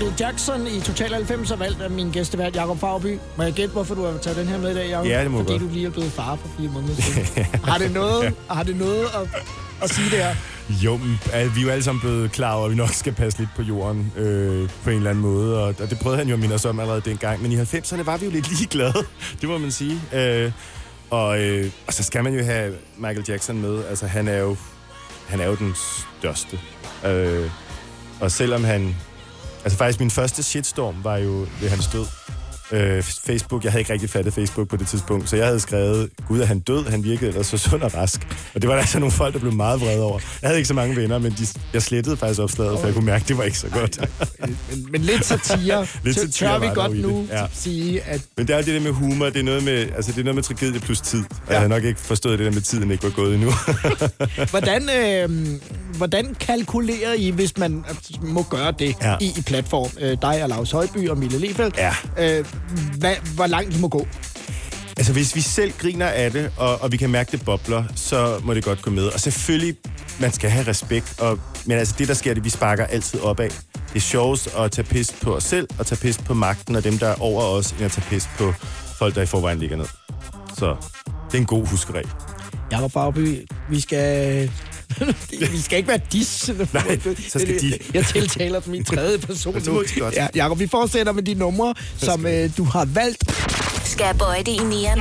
Michael Jackson i Total 90 er valgt af min gæstevært Jakob Farby. Må jeg gætte, hvorfor du har taget den her med i dag, Jacob? Ja, det må Fordi godt. du lige er blevet far for fire måneder siden. har det noget, har det noget at, at sige der? Jo, øh, vi er jo alle sammen blevet klar over, at vi nok skal passe lidt på jorden øh, på en eller anden måde, og, og det prøvede han jo at minde os om allerede dengang. Men i 90'erne var vi jo lidt ligeglade, det må man sige. Øh, og, øh, og så skal man jo have Michael Jackson med. Altså, han er jo, han er jo den største. Øh, og selvom han... Altså faktisk min første shitstorm var jo ved hans død. Øh, Facebook, jeg havde ikke rigtig fattet Facebook på det tidspunkt, så jeg havde skrevet, gud er han død, han virkede ellers så sund og rask. Og det var der altså nogle folk, der blev meget vrede over. Jeg havde ikke så mange venner, men de, jeg slettede faktisk opslaget, for jeg kunne mærke, at det var ikke så godt. Men, men lidt satire, Lidt satire tør vi godt nu Ja. sige, at Men det er jo det der med humor, det er noget med, altså det er noget med tragedie plus tid. Og ja. jeg havde nok ikke forstået det der med tiden ikke var gået endnu. hvordan, øh, hvordan kalkulerer I, hvis man altså, må gøre det ja. i, i platform? Øh, dig og Lars Højby og Mille Lefeldt. Ja. Øh, hvad, hvor langt I må gå? Altså, hvis vi selv griner af det, og, og vi kan mærke, det bobler, så må det godt gå med. Og selvfølgelig man skal have respekt. Og, men altså, det der sker, det vi sparker altid opad. Det er sjovest at tage pis på os selv, og tage pis på magten og dem, der er over os, end at tage pis på folk, der i forvejen ligger ned. Så det er en god huskeregel. Jakob Fagby, vi skal... vi skal ikke være dis. Nej, så skal de. Jeg tiltaler som i tredje person Det nu. Ja, Jakob, vi fortsætter med de numre, som øh, du har valgt. Skal bøje det i nieren?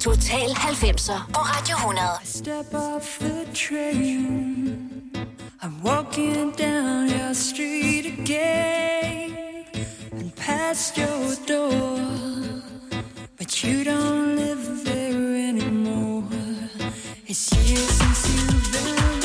Total 90'er på Radio 100. Step off the train. I'm walking down your street again and past your door. But you don't live there anymore. It's years since you've been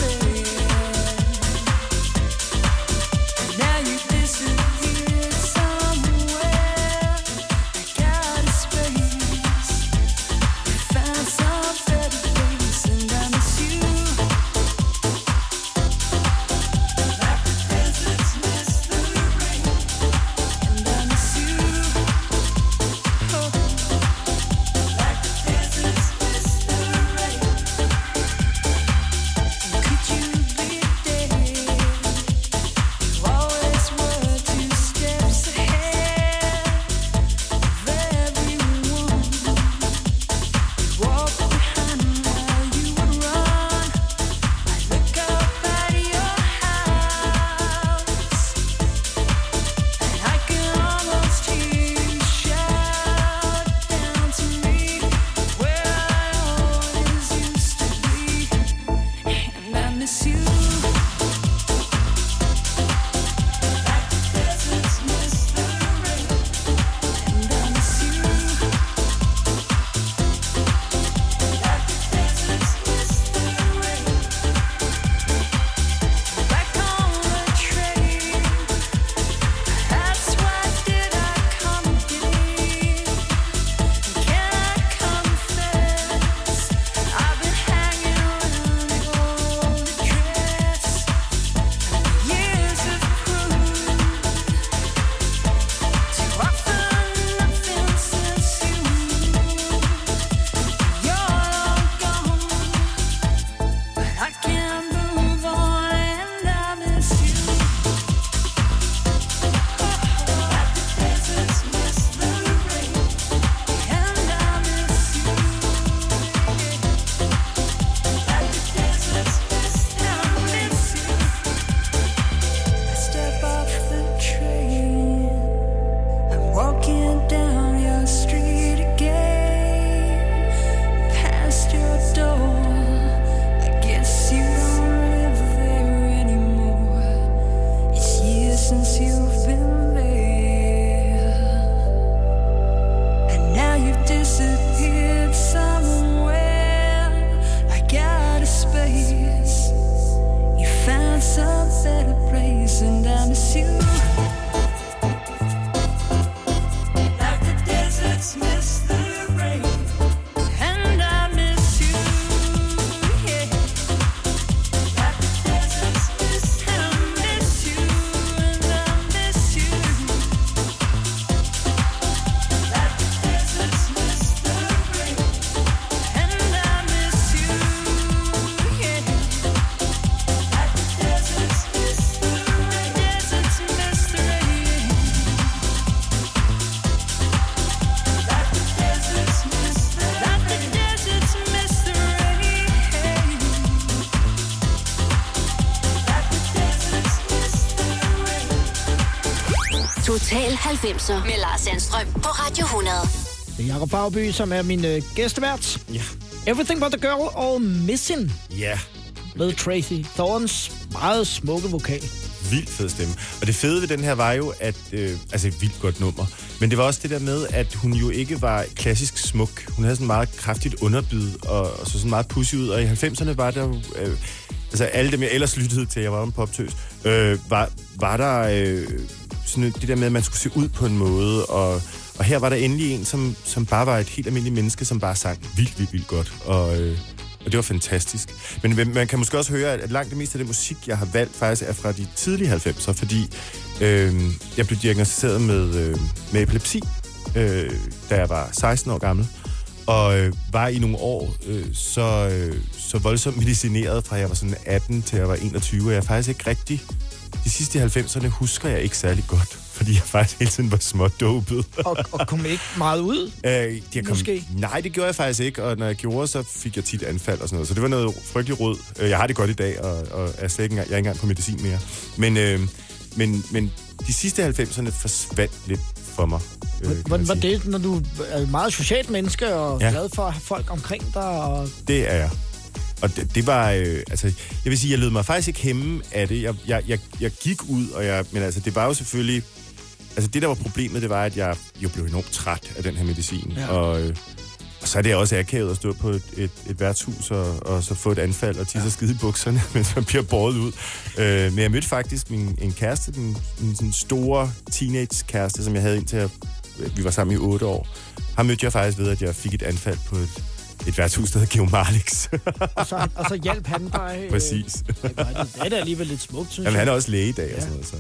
90'er med Lars Sandstrøm på Radio 100. Det er Jakob Fagby, som er min øh, gæstevært. Ja. Everything But The Girl og Missing Ja. med Tracy Thorns meget smukke vokal. Vildt fed stemme. Og det fede ved den her var jo, at... Øh, altså et vildt godt nummer. Men det var også det der med, at hun jo ikke var klassisk smuk. Hun havde sådan meget kraftigt underbid, og, og så sådan meget pussy ud. Og i 90'erne var der jo... Øh, altså alle dem, jeg ellers lyttede til, jeg var en poptøs, øh, var, var der øh, sådan det der med, at man skulle se ud på en måde, og, og her var der endelig en, som, som bare var et helt almindeligt menneske, som bare sang vildt, vildt, vildt godt. Og, øh, og det var fantastisk. Men man kan måske også høre, at langt det meste af det musik, jeg har valgt, faktisk er fra de tidlige 90'er, fordi øh, jeg blev diagnosticeret med, øh, med epilepsi, øh, da jeg var 16 år gammel. Og øh, var i nogle år øh, så, øh, så voldsomt medicineret, fra jeg var sådan 18 til jeg var 21. Og jeg er faktisk ikke rigtig... De sidste 90'erne husker jeg ikke særlig godt, fordi jeg faktisk hele tiden var smådopet. Og, og kom ikke meget ud? Øh, jeg kom, Måske? Nej, det gjorde jeg faktisk ikke, og når jeg gjorde, så fik jeg tit anfald og sådan noget. Så det var noget frygtelig råd. Øh, Jeg har det godt i dag, og, og er slet ikke engang, jeg er ikke engang på medicin mere. Men, øh, men, men de sidste 90'erne forsvandt lidt for mig. Øh, Hvordan var det, når du er et meget socialt menneske og ja. glad for at have folk omkring dig? Og... Det er jeg. Og det, det var, øh, altså, jeg vil sige, jeg lød mig faktisk ikke hæmme af det. Jeg, jeg, jeg, jeg gik ud, og jeg, men altså, det var jo selvfølgelig, altså det der var problemet, det var, at jeg jo blev enormt træt af den her medicin. Ja. Og, øh, og så er det også akavet at stå på et, et, et værtshus og, og så få et anfald og tisse ja. skide i bukserne, mens man bliver båret ud. Øh, men jeg mødte faktisk min, en kæreste, en, en sådan store teenage-kæreste, som jeg havde indtil jeg, vi var sammen i otte år. Ham mødte jeg faktisk ved, at jeg fik et anfald på et, et værtshus, der hedder Geomarlix. Og, så, og så hjalp han dig. øh, Præcis. Det var- det er da alligevel lidt smukt, synes Jamen, han er jeg. også læge i dag og sådan noget, så...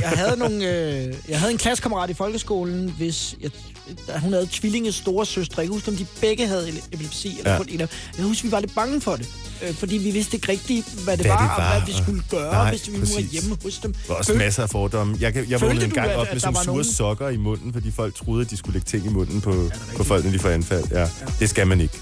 Jeg havde, nogle, øh, jeg havde en klassekammerat i folkeskolen, hvis jeg, hun havde tvillinge store søstre. Jeg kan huske, om de begge havde epilepsi, eller Ja. ja. kun en af. Jeg husker, vi var lidt bange for det. Øh, fordi vi vidste ikke rigtigt, hvad det, Hvad var, det var, og hvad vi skulle gøre, Nej, hvis vi nu var præcis. hjemme hos dem. Der var også Føl- masser af fordomme. Jeg, jeg vågnede en gang at- op med sådan var sure nogen- sokker i munden, fordi folk troede, at de skulle lægge ting i munden på, på folk, når de får anfald. Ja, det skal man ikke.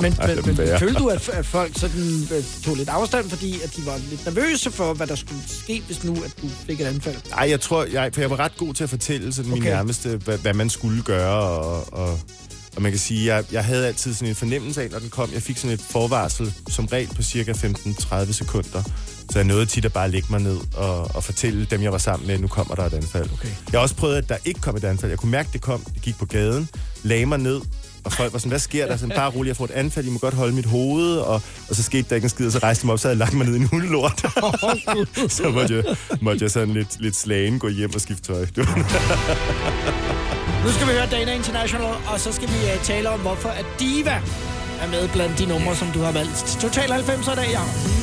Men, Ej, men, men følte du, at, at folk sådan, øh, tog lidt afstand, fordi at de var lidt nervøse for, hvad der skulle ske, hvis nu at du fik et anfald? Nej, jeg tror, jeg, for jeg var ret god til at fortælle sådan okay. min Okay. nærmeste, hvad, hvad man skulle gøre, og, og, og man kan sige, jeg, jeg havde altid sådan en fornemmelse af, når den kom. Jeg fik sådan et forvarsel, som regel på cirka 15-30 sekunder. Så jeg nåede tit at bare lægge mig ned og, og fortælle dem, jeg var sammen med, nu kommer der et anfald. Okay. Jeg har også prøvet, at der ikke kom et anfald. Jeg kunne mærke, det kom. Det gik på gaden, lagde mig ned, og folk var sådan, hvad sker der? Sådan, bare roligt, jeg får et anfald, I må godt holde mit hoved. Og, og så skete der ikke en skid, og så rejste jeg mig op, så havde jeg lagt mig ned i en hundelort. så måtte jeg, måtte jeg sådan lidt, lidt slagen gå hjem og skifte tøj. Nu skal vi høre Dana International, og så skal vi uh, tale om, hvorfor at Diva er med blandt de numre, som du har valgt. Total 90'er dag, Jacob.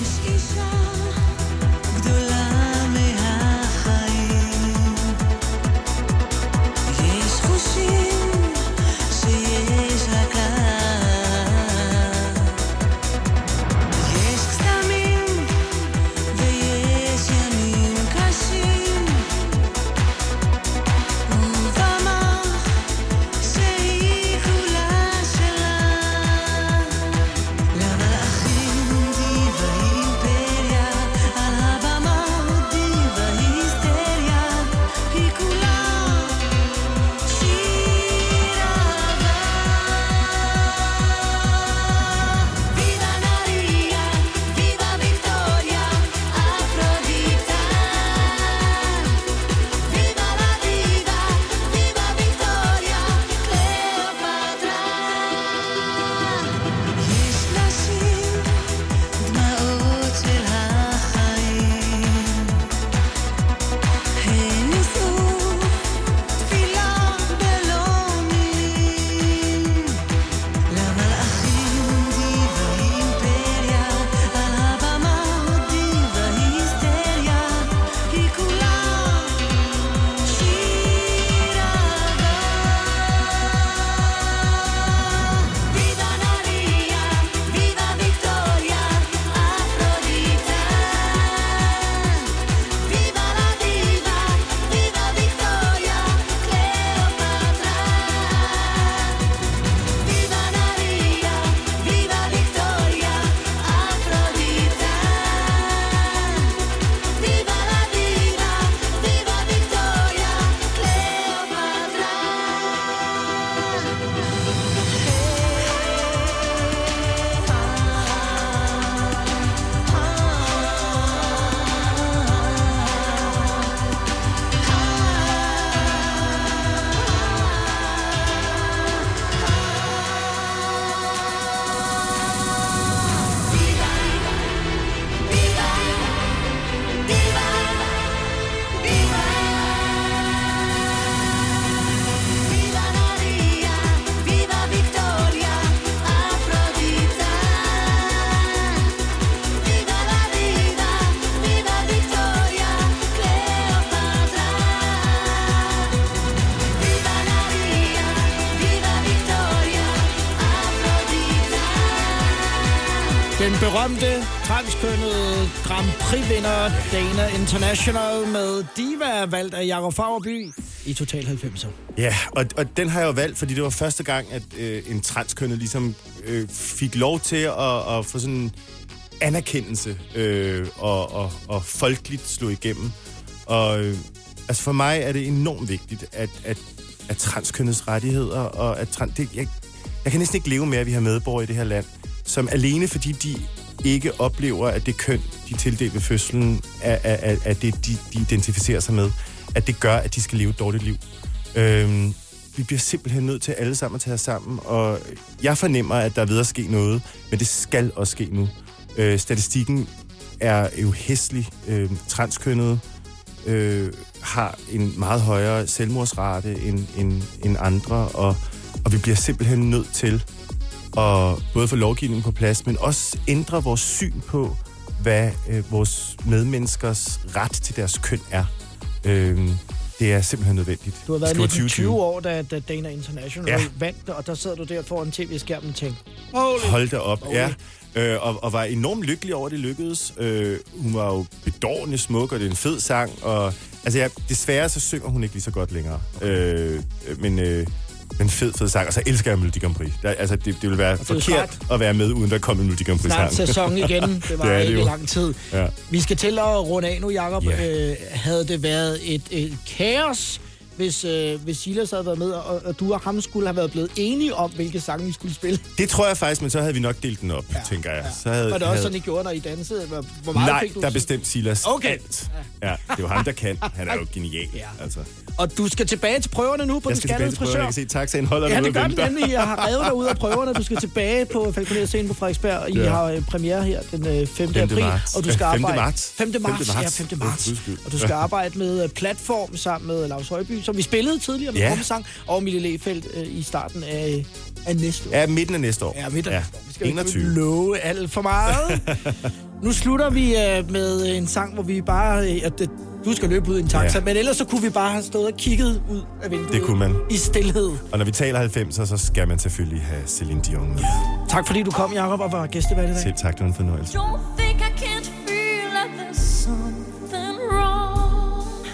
Berømte, transkønnede Grand Prix-vinder Dana International med Diva, valgt af Jakob Fagerby i Total 90'er. Ja, og, og den har jeg jo valgt, fordi det var første gang, at øh, en transkønnet ligesom øh, fik lov til at, at få sådan en anerkendelse øh, og, og, og folkeligt slå igennem. Og øh, altså for mig er det enormt vigtigt, at, at, at transkønnets rettigheder og at trans, det, jeg, jeg kan næsten ikke leve med, at vi har medborgere i det her land, som alene fordi de ikke oplever, at det køn, de tildeler ved fødslen, er, er, er, er det, de, de identificerer sig med, at det gør, at de skal leve et dårligt liv. Øhm, vi bliver simpelthen nødt til alle sammen at tage os sammen, og jeg fornemmer, at der er ved at ske noget, men det skal også ske nu. Øh, statistikken er jo hæslig. Øh, transkønnede øh, har en meget højere selvmordsrate end, end, end andre, og, og vi bliver simpelthen nødt til at både få lovgivningen på plads, men også ændre vores syn på, hvad øh, vores medmenneskers ret til deres køn er. Øh, det er simpelthen nødvendigt. Du har været 19 20 2020. år, da, da Dana International Ja. ja. vandt, og der sad du der foran tv-skærmen og tænkte, holy. Hold da op, Holy. ja. Øh, og, og var enormt lykkelig over, at det lykkedes. Øh, hun var jo bedårende smuk, og det er en fed sang. Og, altså, jeg, desværre så synger hun ikke lige så godt længere. Øh, men, øh, men fed, fed sang. Og så elsker jeg Melodi Grand Prix. Der, altså, det, det vil være jo forkert at være med, uden der kommer en Melodi Grand Prix Snart sæson igen. Det var det det ikke lang tid. Ja. Vi skal til at runde af nu, Jacob. Ja. Øh, havde det været et, et kaos, hvis, øh, hvis Silas havde været med, og, og du og ham skulle have været blevet enige om, hvilke sange vi skulle spille? Det tror jeg faktisk, men så havde vi nok delt den op, ja, tænker jeg. Så havde, Var det også havde... sådan, I gjorde, når I dansede? Hvor, hvor meget Nej, fik du? der bestemte Silas Okay. alt. Ja, det jo ham, der kan. Han er jo genial. Ja. Altså. Og du skal tilbage til prøverne nu på Jeg den skal skaldede frisør. Jeg kan se, taxaen holder Ja, det gør den nemlig. Jeg har revet dig ud af prøverne. Du skal tilbage på Falconer Scene på Frederiksberg. I Ja. har øh, premiere her den øh, 5. 5. april. marts. Og du skal Ja, 5. arbejde... marts. 5. marts. 5. Ja, marts. 5. marts. Og du skal arbejde med øh, platform sammen med Lars Højby, som vi spillede tidligere med Ja. ja. sang, og Mille Lefeldt øh, i starten af, af næste år. Ja, midten af næste år. Ja, midten af næste år. Vi skal jo ikke 21. love alt for meget. nu slutter vi øh, med en sang, hvor vi bare... Øh, det, du skal løbe ud i en taxa, Ja. men ellers så kunne vi bare have stået og kigget ud af vinduet. Det kunne man. I stillhed. Og når vi taler 90'er, så skal man selvfølgelig have Celine Dion med. Tak fordi du kom, Jacob, og var gæstevært i dag. Selv tak, det var en fornøjelse. Don't think I can't feel like there's something wrong.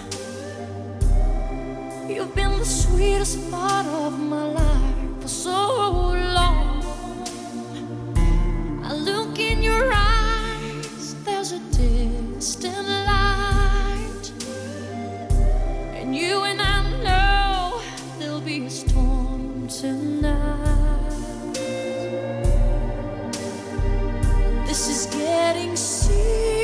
You've been the sweetest part of my life for so long. I look in your eyes, tonight. This is getting serious.